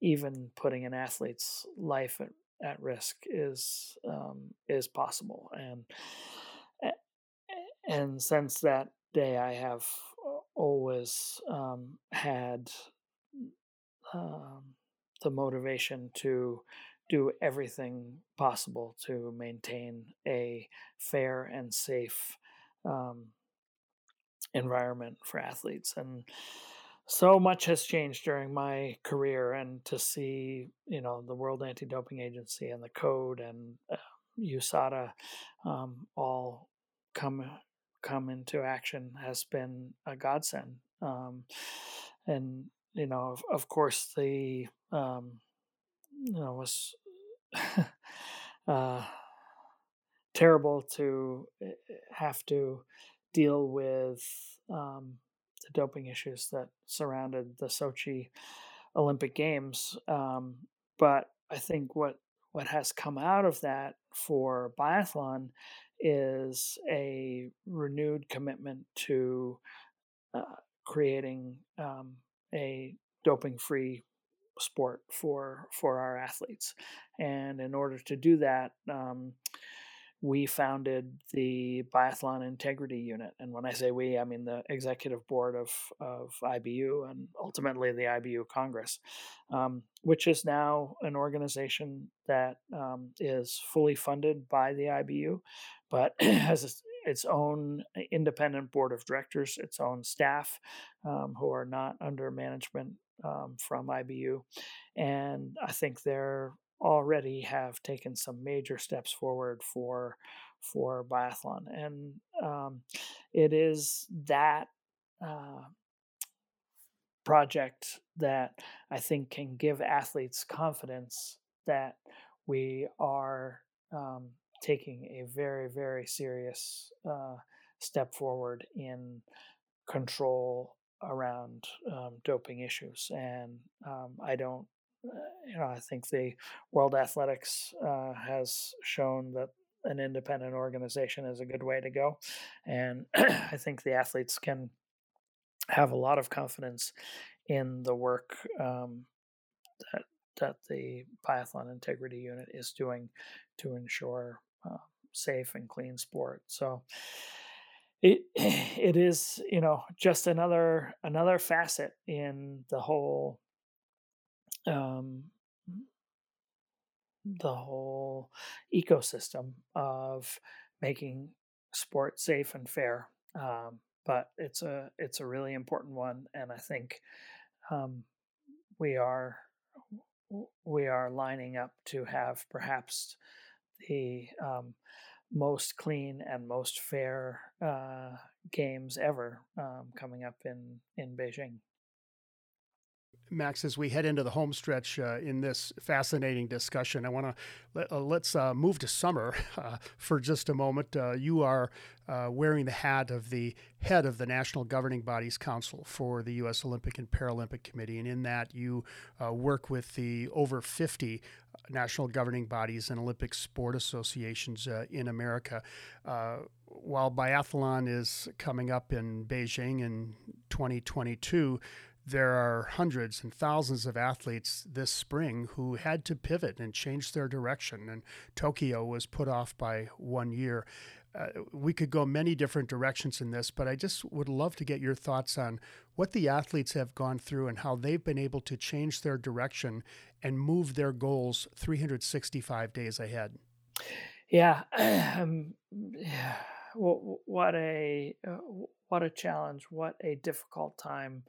even putting an athlete's life at, at risk is um, is possible and and since that day i have always um, had um, the motivation to do everything possible to maintain a fair and safe um, environment for athletes. And so much has changed during my career, and to see, you know, the World Anti Doping Agency and the code and uh, USADA um, all come come into action has been a godsend. Um, and you know, of, of course, the um, you know was uh, terrible to eh, eh, have to deal with um, the doping issues that surrounded the Sochi Olympic Games. Um, but I think what what has come out of that for biathlon is a renewed commitment to uh, creating um, a doping free sport for for our athletes. And in order to do that um, we founded the biathlon integrity unit. And when i say we i mean the executive board of, of ibu and ultimately the ibu congress um, which is now an organization that um, is fully funded by the ibu but has its own independent board of directors its own staff um, who are not under management um, from ibu and i think they're already have taken some major steps forward for for biathlon, and um, it is that uh, project that I think can give athletes confidence that we are um, taking a very very serious uh, step forward in control around um, doping issues, and um, I don't you know, I think the World Athletics uh, has shown that an independent organization is a good way to go, and I think the athletes can have a lot of confidence in the work um, that that the biathlon integrity unit is doing to ensure uh, safe and clean sport. So it it is you know just another another facet in the whole um, the whole ecosystem of making sport safe and fair. Um, but it's a it's a really important one, and I think um, we are we are lining up to have perhaps the um, most clean and most fair uh, games ever um, coming up in in Beijing. Max, as we head into the home stretch uh, in this fascinating discussion, I want to let, uh, let's uh, move to summer uh, for just a moment. Uh, you are uh, wearing the hat of the head of the National Governing Bodies Council for the U.S. Olympic and Paralympic Committee, and in that you work with the over 50 national governing bodies and Olympic sport associations in America. while biathlon is coming up in Beijing in 2022, there are hundreds and thousands of athletes this spring who had to pivot and change their direction, and Tokyo was put off by one year. Uh, we could go many different directions in this, but I just would love to get your thoughts on what the athletes have gone through and how they've been able to change their direction and move their goals 365 days ahead. Yeah, um, yeah. What a uh, what a challenge, what a difficult time,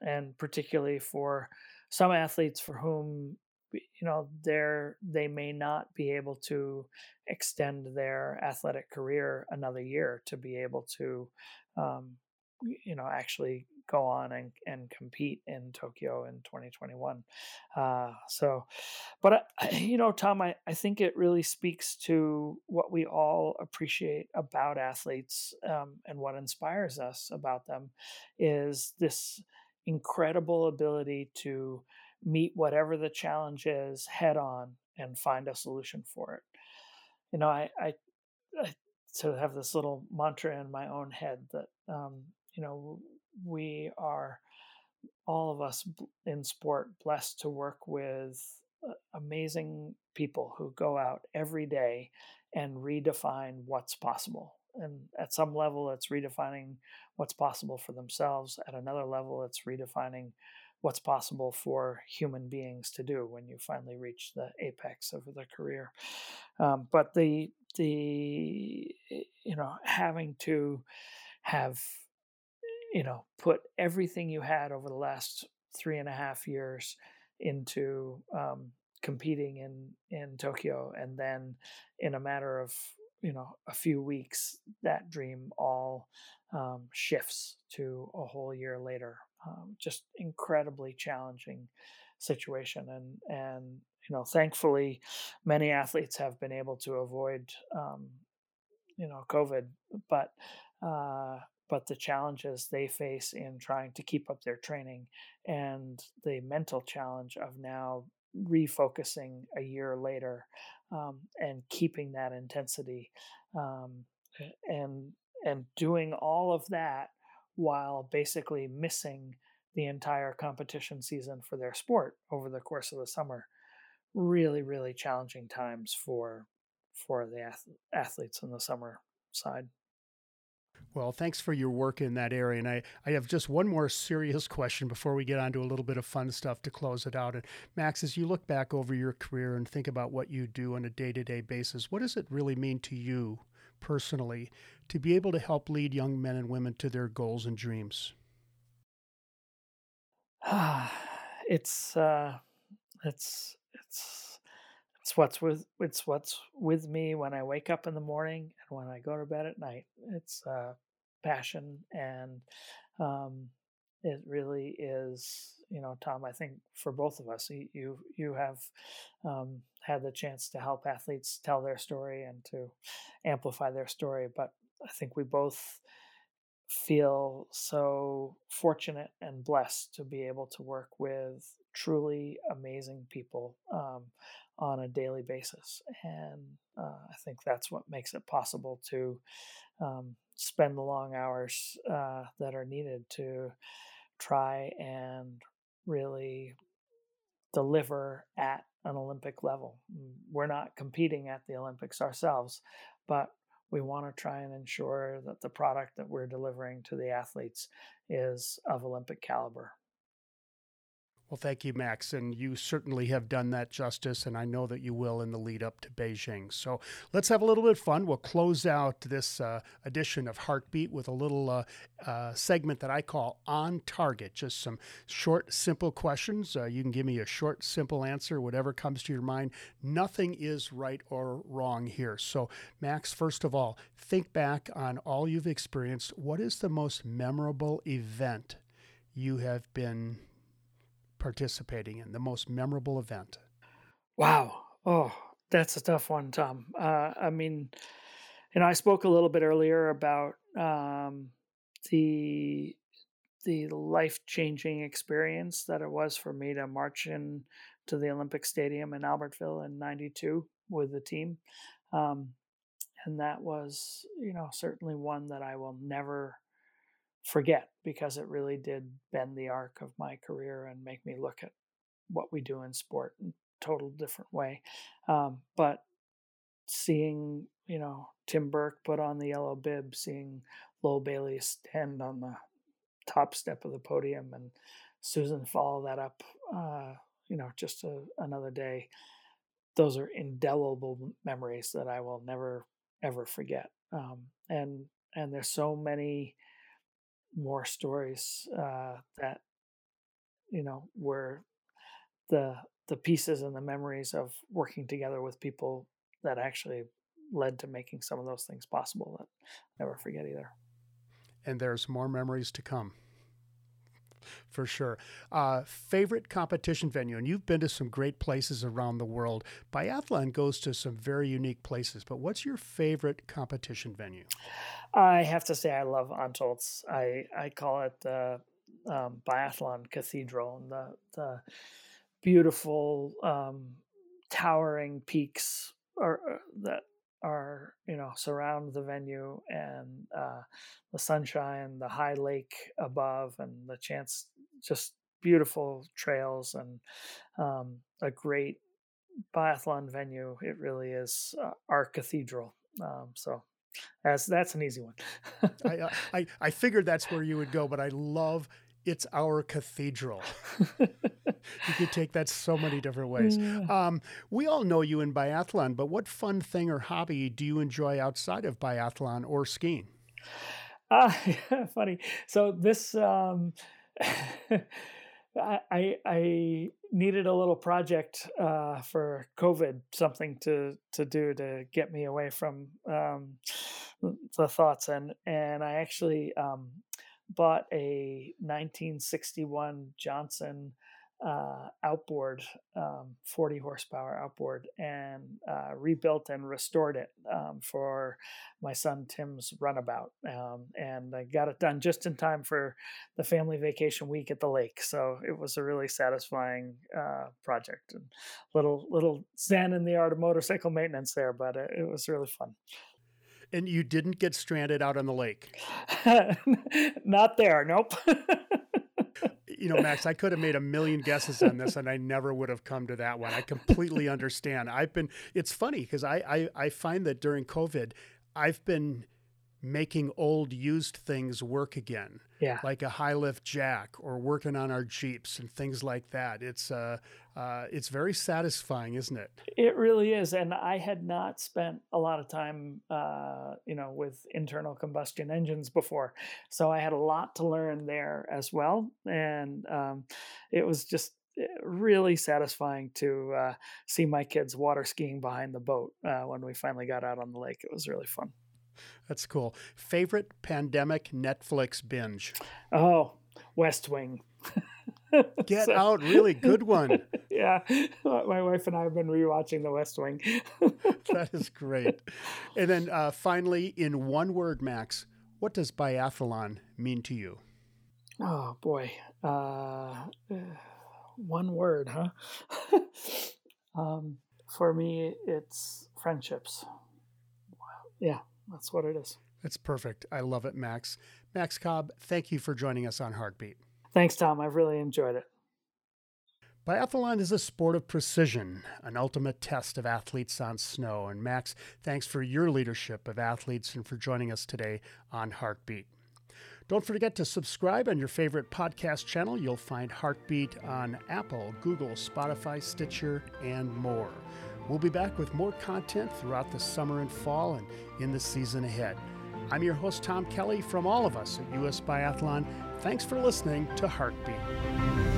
and particularly for some athletes for whom you know they're they may not be able to extend their athletic career another year to be able to um, you know actually go on and, and compete in Tokyo in 2021. Uh, so, but I, you know, Tom, I, I think it really speaks to what we all appreciate about athletes um, and what inspires us about them is this incredible ability to meet whatever the challenge is head on and find a solution for it. You know, I, I, I to have this little mantra in my own head that um, you know we are all of us in sport blessed to work with uh, amazing people who go out every day and redefine what's possible. And at some level it's redefining what's possible for themselves. At another level it's redefining what's possible for human beings to do when you finally reach the apex of the career. Um, but the the you know having to have you know, put everything you had over the last three and a half years into um, competing in in Tokyo, and then in a matter of you know a few weeks, that dream all um, shifts to a whole year later. Um, just incredibly challenging situation, and and you know, thankfully, many athletes have been able to avoid um, you know COVID, but uh, but the challenges they face in trying to keep up their training and the mental challenge of now refocusing a year later um, and keeping that intensity um, and and doing all of that while basically missing the entire competition season for their sport over the course of the summer really really challenging times for for the athletes in the summer side well, thanks for your work in that area. And I, I have just one more serious question before we get on to a little bit of fun stuff to close it out. And Max, as you look back over your career and think about what you do on a day to day basis, what does it really mean to you personally to be able to help lead young men and women to their goals and dreams? it's, uh, it's, it's, it's what's with it's what's with me when I wake up in the morning and when I go to bed at night. It's uh, passion and um, it really is you know tom i think for both of us you you have um, had the chance to help athletes tell their story and to amplify their story but i think we both feel so fortunate and blessed to be able to work with truly amazing people um, on a daily basis. And uh, I think that's what makes it possible to um, spend the long hours uh, that are needed to try and really deliver at an Olympic level. We're not competing at the Olympics ourselves, but we want to try and ensure that the product that we're delivering to the athletes is of Olympic caliber. Well, thank you, Max. And you certainly have done that justice, and I know that you will in the lead up to Beijing. So let's have a little bit of fun. We'll close out this uh, edition of Heartbeat with a little uh, uh, segment that I call On Target. Just some short, simple questions. Uh, you can give me a short, simple answer, whatever comes to your mind. Nothing is right or wrong here. So, Max, first of all, think back on all you've experienced. What is the most memorable event you have been participating in, the most memorable event? Wow. Oh, that's a tough one, Tom. Uh, I mean, you know, I spoke a little bit earlier about um, the the life changing experience that it was for me to march in to the Olympic Stadium in Albertville in '92 with the team, um, and that was, you know, certainly one that I will never forget because it really did bend the arc of my career and make me look at what we do in sport in a total different way. Um, but seeing, you know, Tim Burke put on the yellow bib, seeing Lowell Bailey stand on the top step of the podium and Susan follow that up, uh, you know, just a, another day. Those are indelible memories that I will never ever forget. Um, and and there's so many more stories uh, that you know were the the pieces and the memories of working together with people that actually led to making some of those things possible that I'll never forget either. And there's more memories to come. For sure. Uh, favorite competition venue, and you've been to some great places around the world. Biathlon goes to some very unique places, but what's your favorite competition venue? I have to say, I love Antholz. I, I call it the um, Biathlon Cathedral, and the, the beautiful, um, towering peaks are, uh, that are you know surround the venue and uh, the sunshine the high lake above and the chance just beautiful trails and um, a great biathlon venue. It really is uh, our cathedral um, so that's that's an easy one. I, uh, I i figured that's where you would go but i love it's our cathedral. you could take that so many different ways. Um, we all know you in biathlon, but what fun thing or hobby do you enjoy outside of biathlon or skiing? Uh, funny. So this, um, I, I needed a little project uh, for COVID, something to to do to get me away from um, the thoughts, and and I actually um, bought a 1961 Johnson uh, outboard, um, 40 horsepower outboard, and uh, rebuilt and restored it um, for my son Tim's runabout. Um, and I got it done just in time for the family vacation week at the lake. So it was a really satisfying uh, project and little little zen in the art of motorcycle maintenance there, but it, it was really fun. And you didn't get stranded out on the lake? Not there, nope. you know, Max, I could have made a million guesses on this and I never would have come to that one. I completely understand. I've been, it's funny because I, I, I find that during COVID, I've been making old used things work again. Yeah. Like a high lift jack or working on our Jeeps and things like that. It's uh, uh, it's very satisfying, isn't it? It really is. And I had not spent a lot of time uh, you know, with internal combustion engines before. So I had a lot to learn there as well. And um, it was just eh, really satisfying to uh, see my kids water skiing behind the boat uh, when we finally got out on the lake. It was really fun. That's cool. Favorite pandemic Netflix binge? Oh, West Wing. Get so, out, really good one. yeah, my wife and I have been rewatching The West Wing. that is great. And then uh, finally, in one word, Max, what does biathlon mean to you? Oh boy, uh, one word, huh? um, for me, it's friendships. Yeah, that's what it is. That's perfect. I love it, Max. Max Cobb, thank you for joining us on Heartbeat. Thanks, Tom. I've really enjoyed it. Biathlon is a sport of precision, an ultimate test of athletes on snow. And Max, thanks for your leadership of athletes and for joining us today on Heartbeat. Don't forget to subscribe on your favorite podcast channel. You'll find Heartbeat on Apple, Google, Spotify, Stitcher, and more. We'll be back with more content throughout the summer and fall and in the season ahead. I'm your host, Tom Kelly, from all of us at US Biathlon. Thanks for listening to Heartbeat.